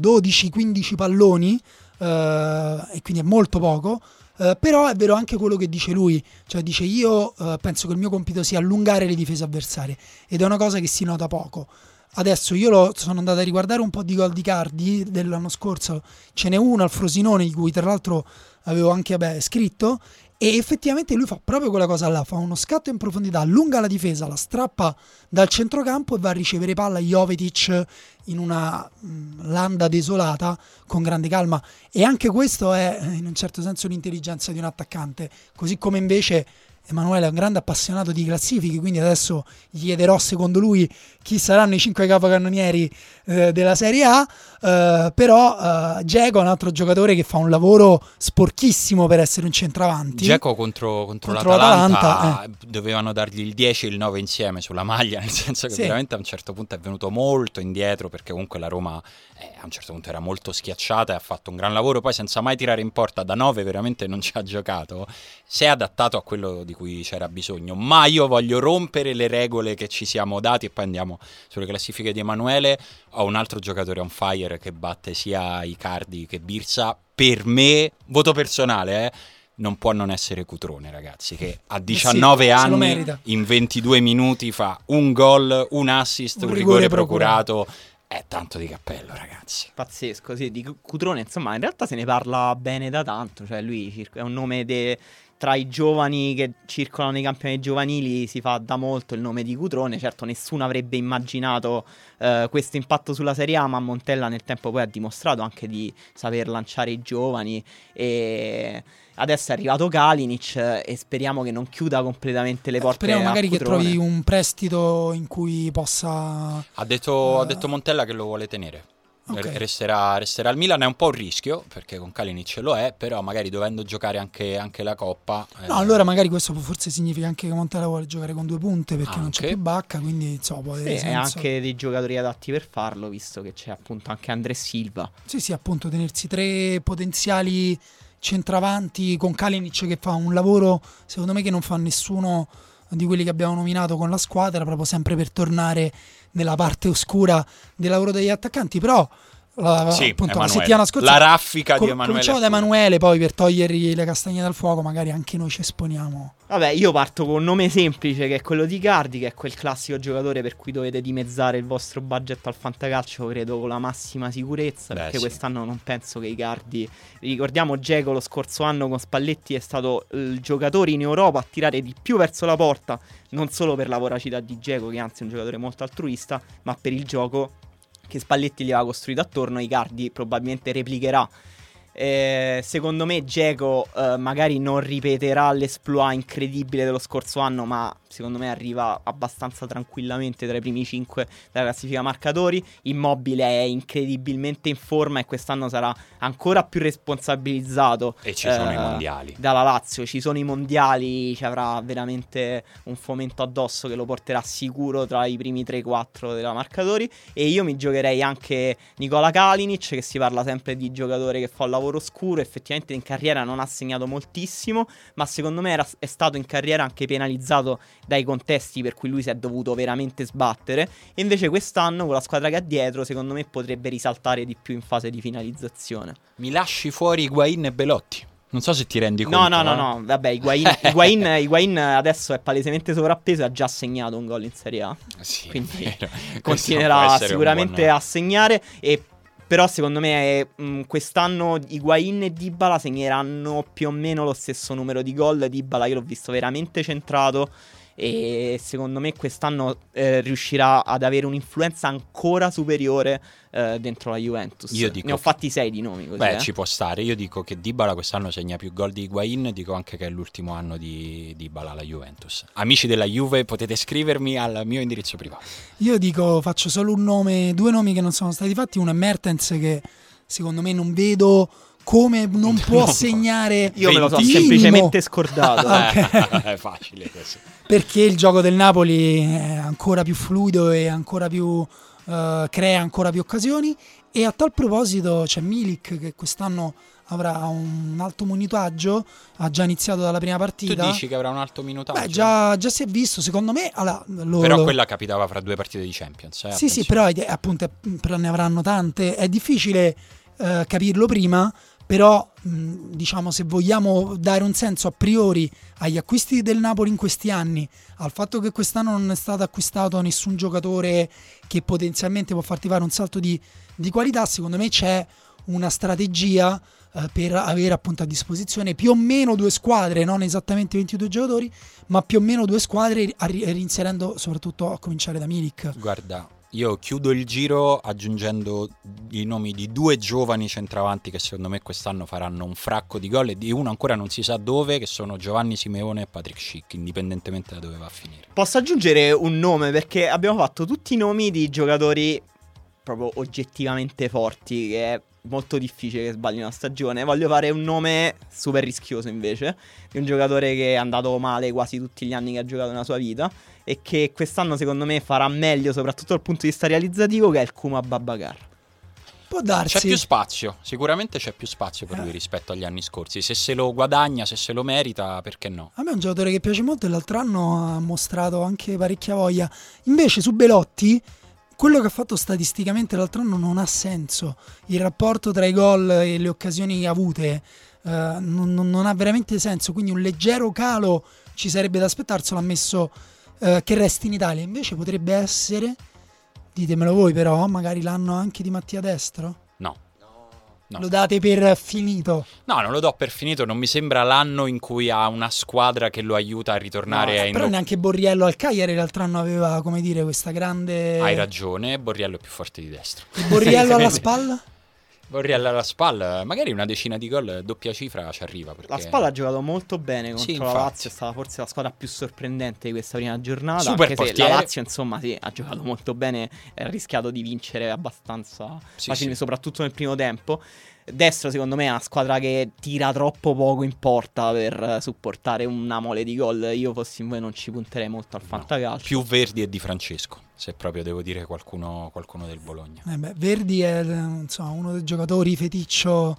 12-15 palloni eh, e quindi è molto poco. eh, però è vero anche quello che dice lui, cioè dice io eh, penso che il mio compito sia allungare le difese avversarie ed è una cosa che si nota poco. Adesso io lo, sono andato a riguardare un po' di gol di Cardi dell'anno scorso, ce n'è uno al Frosinone di cui tra l'altro avevo anche vabbè, scritto e effettivamente lui fa proprio quella cosa là, fa uno scatto in profondità, allunga la difesa, la strappa dal centrocampo e va a ricevere palla Jovetic in una mh, landa desolata con grande calma. E anche questo è eh, in un certo senso l'intelligenza di un attaccante, così come invece Emanuele è un grande appassionato di classifiche, quindi adesso gli chiederò secondo lui chi saranno i cinque capocannonieri eh, della Serie A, eh, però eh, Dzeko è un altro giocatore che fa un lavoro sporchissimo per essere un centravanti. Dzeko contro, contro Contro l'Atalanta, l'Atalanta, eh. dovevano dargli il 10 e il 9 insieme sulla maglia, [LAUGHS] nel senso che Sì. veramente a un certo punto è venuto molto indietro perché comunque la Roma eh, a un certo punto era molto schiacciata e ha fatto un gran lavoro, poi senza mai tirare in porta da 9 veramente non ci ha giocato, si è adattato a quello di cui c'era bisogno, ma io voglio rompere le regole che ci siamo dati e poi andiamo sulle classifiche di Emanuele, ho un altro giocatore on fire che batte sia Icardi che Birsa, per me, voto personale, eh, non può non essere Cutrone, ragazzi, che a 19 Eh lo anni in 22 minuti fa un gol, un assist, un, Un rigore, rigore procurato. È tanto di cappello, ragazzi. Pazzesco, sì, di Cutrone, insomma, in realtà se ne parla bene da tanto, cioè lui è un nome de- tra i giovani che circolano nei campionati giovanili si fa da molto il nome di Cutrone, certo nessuno avrebbe immaginato eh, questo impatto sulla Serie A, ma Montella nel tempo poi ha dimostrato anche di saper lanciare i giovani e adesso è arrivato Kalinic eh, e speriamo che non chiuda completamente le porte Speriamo a magari che Cutrone. trovi un prestito in cui possa... Ha detto, ha Eh. detto Montella che lo vuole tenere. Ok. R- Resterà, resterà al Milan, è un po' un rischio perché con Kalinic lo è, però magari dovendo giocare anche, anche la Coppa. eh, No, allora magari questo forse significa anche che Montella vuole giocare con due punte perché non c'è Anche. più Bacca, quindi insomma può Sì, avere e senso. anche dei giocatori adatti per farlo, visto che c'è appunto anche Andre Silva. Sì, sì, appunto, tenersi tre potenziali centravanti con Kalinic che fa un lavoro, secondo me, che non fa nessuno di quelli che abbiamo nominato con la squadra, proprio sempre per tornare nella parte oscura del lavoro degli attaccanti. Però la, Sì, appunto, la settimana scorsa. La raffica di Emanuele Cominciamo da. Emanuele, poi per togliergli le castagne dal fuoco, magari anche noi ci esponiamo. Vabbè, io parto con un nome semplice che è quello di Cardi, che è quel classico giocatore per cui dovete dimezzare il vostro budget al fantacalcio, credo con la massima sicurezza, Beh, perché sì. quest'anno non penso che i Cardi... Ricordiamo Geco lo scorso anno con Spalletti è stato il giocatore in Europa a tirare di più verso la porta, non solo per la voracità di Geco, che anzi è un giocatore molto altruista, ma per il gioco che Spalletti gli aveva costruito attorno, Icardi probabilmente replicherà. Eh, secondo me Geco eh, magari non ripeterà l'esploit incredibile dello scorso anno, ma secondo me arriva abbastanza tranquillamente tra i primi 5 della classifica marcatori. Immobile è incredibilmente in forma e quest'anno sarà ancora più responsabilizzato. E ci sono eh, i mondiali. Dalla Lazio ci sono i mondiali, ci avrà veramente un fomento addosso che lo porterà sicuro tra i primi 3-4 della marcatori. E io mi giocherei anche Nicola Kalinic, che si parla sempre di giocatore che fa un lavoro scuro. Effettivamente in carriera non ha segnato moltissimo, ma secondo me era- è stato in carriera anche penalizzato dai contesti per cui lui si è dovuto veramente sbattere. E invece quest'anno, con la squadra che ha dietro, secondo me potrebbe risaltare di più in fase di finalizzazione. Mi lasci fuori Higuain e Belotti. Non so se ti rendi No, conto. no, no, eh. no, vabbè, Higuain, [LAUGHS] Higuain, Higuain adesso è palesemente sovrappeso e ha già segnato un gol in Serie A. Sì, è Quindi [LAUGHS] Continuerà sicuramente a segnare e però secondo me mh, quest'anno Higuain e Dybala segneranno più o meno lo stesso numero di gol. Dybala io l'ho visto veramente centrato e secondo me quest'anno eh, riuscirà ad avere un'influenza ancora superiore eh, dentro la Juventus. Io dico ne ho fatti sei di nomi così. Beh, eh. ci può stare. Io dico che Dybala quest'anno segna più gol di Higuain. Dico anche che è l'ultimo anno di Dybala alla Juventus. Amici della Juve, potete scrivermi al mio indirizzo privato. Io dico, faccio solo un nome, due nomi che non sono stati fatti. Uno è Mertens, che secondo me non vedo come non può può. segnare. Io me lo so minimo. semplicemente scordato. Ah, ok. [LAUGHS] è facile questo. perché il gioco del Napoli è ancora più fluido e ancora più eh, crea ancora più occasioni e a tal proposito c'è Milik che quest'anno avrà un alto monitoraggio ha già iniziato dalla prima Tu partita dici che avrà un alto minutaggio? Beh, già, già si è visto secondo me allora, lo- Però lo- quella capitava fra due partite di Champions. eh, sì sì attenzione. però eh, appunto eh, però ne avranno tante è difficile eh, capirlo prima però diciamo se vogliamo dare un senso a priori agli acquisti del Napoli in questi anni al fatto che quest'anno non è stato acquistato nessun giocatore che potenzialmente può farti fare un salto di, di qualità secondo me c'è una strategia eh, per avere appunto a disposizione più o meno due squadre non esattamente 22 giocatori ma più o meno due squadre rinserendo soprattutto a cominciare da Milik. Guarda, io chiudo il giro aggiungendo i nomi di due giovani centravanti che secondo me quest'anno faranno un fracco di gol e di uno ancora non si sa dove, che sono Giovanni Simeone e Patrick Schick, indipendentemente da dove va a finire. Posso aggiungere un nome perché abbiamo fatto tutti i nomi di giocatori proprio oggettivamente forti, che molto difficile che sbagli una stagione. Voglio fare un nome super rischioso invece, di un giocatore che è andato male quasi tutti gli anni che ha giocato nella sua vita e che quest'anno secondo me farà meglio soprattutto dal punto di vista realizzativo che è il Kuma Babacar. può darsi C'è più spazio, sicuramente c'è più spazio per lui rispetto agli anni scorsi. Se se lo guadagna, se se lo merita, perché no? A me è un giocatore che piace molto e l'altro anno ha mostrato anche parecchia voglia. Invece su Belotti, quello che ha fatto statisticamente l'altro anno non ha senso. Il rapporto tra i gol e le occasioni avute eh, non, non- ha veramente senso. Quindi un leggero calo ci sarebbe da aspettarselo, ammesso eh, che resti in Italia. Invece potrebbe essere, ditemelo voi però, magari l'anno anche di Mattia Destro. No. Lo date per finito. No, non lo do per finito, non mi sembra l'anno in cui ha una squadra che lo aiuta a ritornare No, a però neanche Borriello al Cagliari l'altro anno aveva, come dire, questa grande... Hai ragione, Borriello è più forte di destro. E Borriello [LAUGHS] alla spalla? Borriello alla spalla, magari una decina di gol, doppia cifra ci arriva. Perché... La Spalla ha giocato molto bene contro Sì, la. Lazio, è stata forse la squadra più sorprendente di questa prima giornata. Super anche se portiere. la Lazio, insomma, sì, ha giocato molto bene, ha rischiato di vincere abbastanza Sì, facile, sì. soprattutto nel primo tempo. Destro, secondo me, è una squadra che tira troppo poco in porta per eh, supportare una mole di gol. Io fossi in voi non ci punterei molto al No, fantacalcio. Più Verdi e Di Francesco, se proprio devo dire qualcuno, qualcuno del Bologna. Eh beh, Verdi è eh, insomma, uno dei giocatori feticcio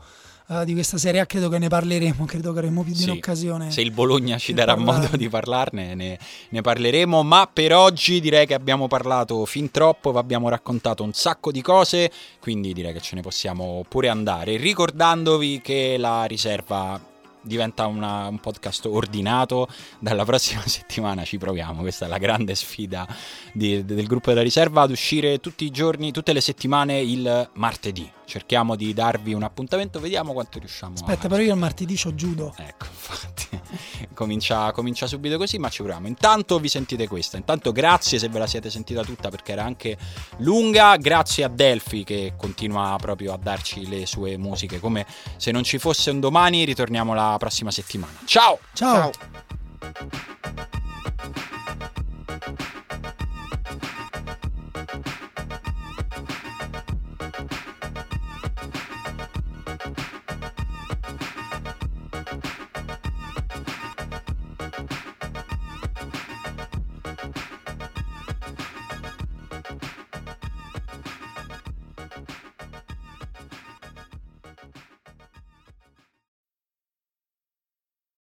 eh, di questa Serie A credo che ne parleremo, credo che avremo più di Sì. un'occasione. Se il Bologna ci darà parlarne. modo di parlarne, ne, ne parleremo. Ma per oggi direi che abbiamo parlato fin troppo, vi abbiamo raccontato un sacco di cose. Quindi direi che ce ne possiamo pure andare. Ricordandovi che la riserva diventa una- un podcast ordinato. Dalla prossima [LAUGHS] settimana ci proviamo. Questa è la grande sfida di- del gruppo della riserva ad uscire tutti i giorni, tutte le settimane il martedì. Cerchiamo di darvi un appuntamento, vediamo quanto riusciamo a Aspetta, però io il martedì c'ho judo. Ecco, [LAUGHS] infatti, comincia, comincia subito così, ma ci proviamo. Intanto vi sentite questa. Intanto grazie se ve la siete sentita tutta perché era anche lunga. Grazie a Delphi che continua proprio a darci le sue musiche come se non ci fosse un domani. Ritorniamo la prossima settimana. Ciao! Ciao. Ciao.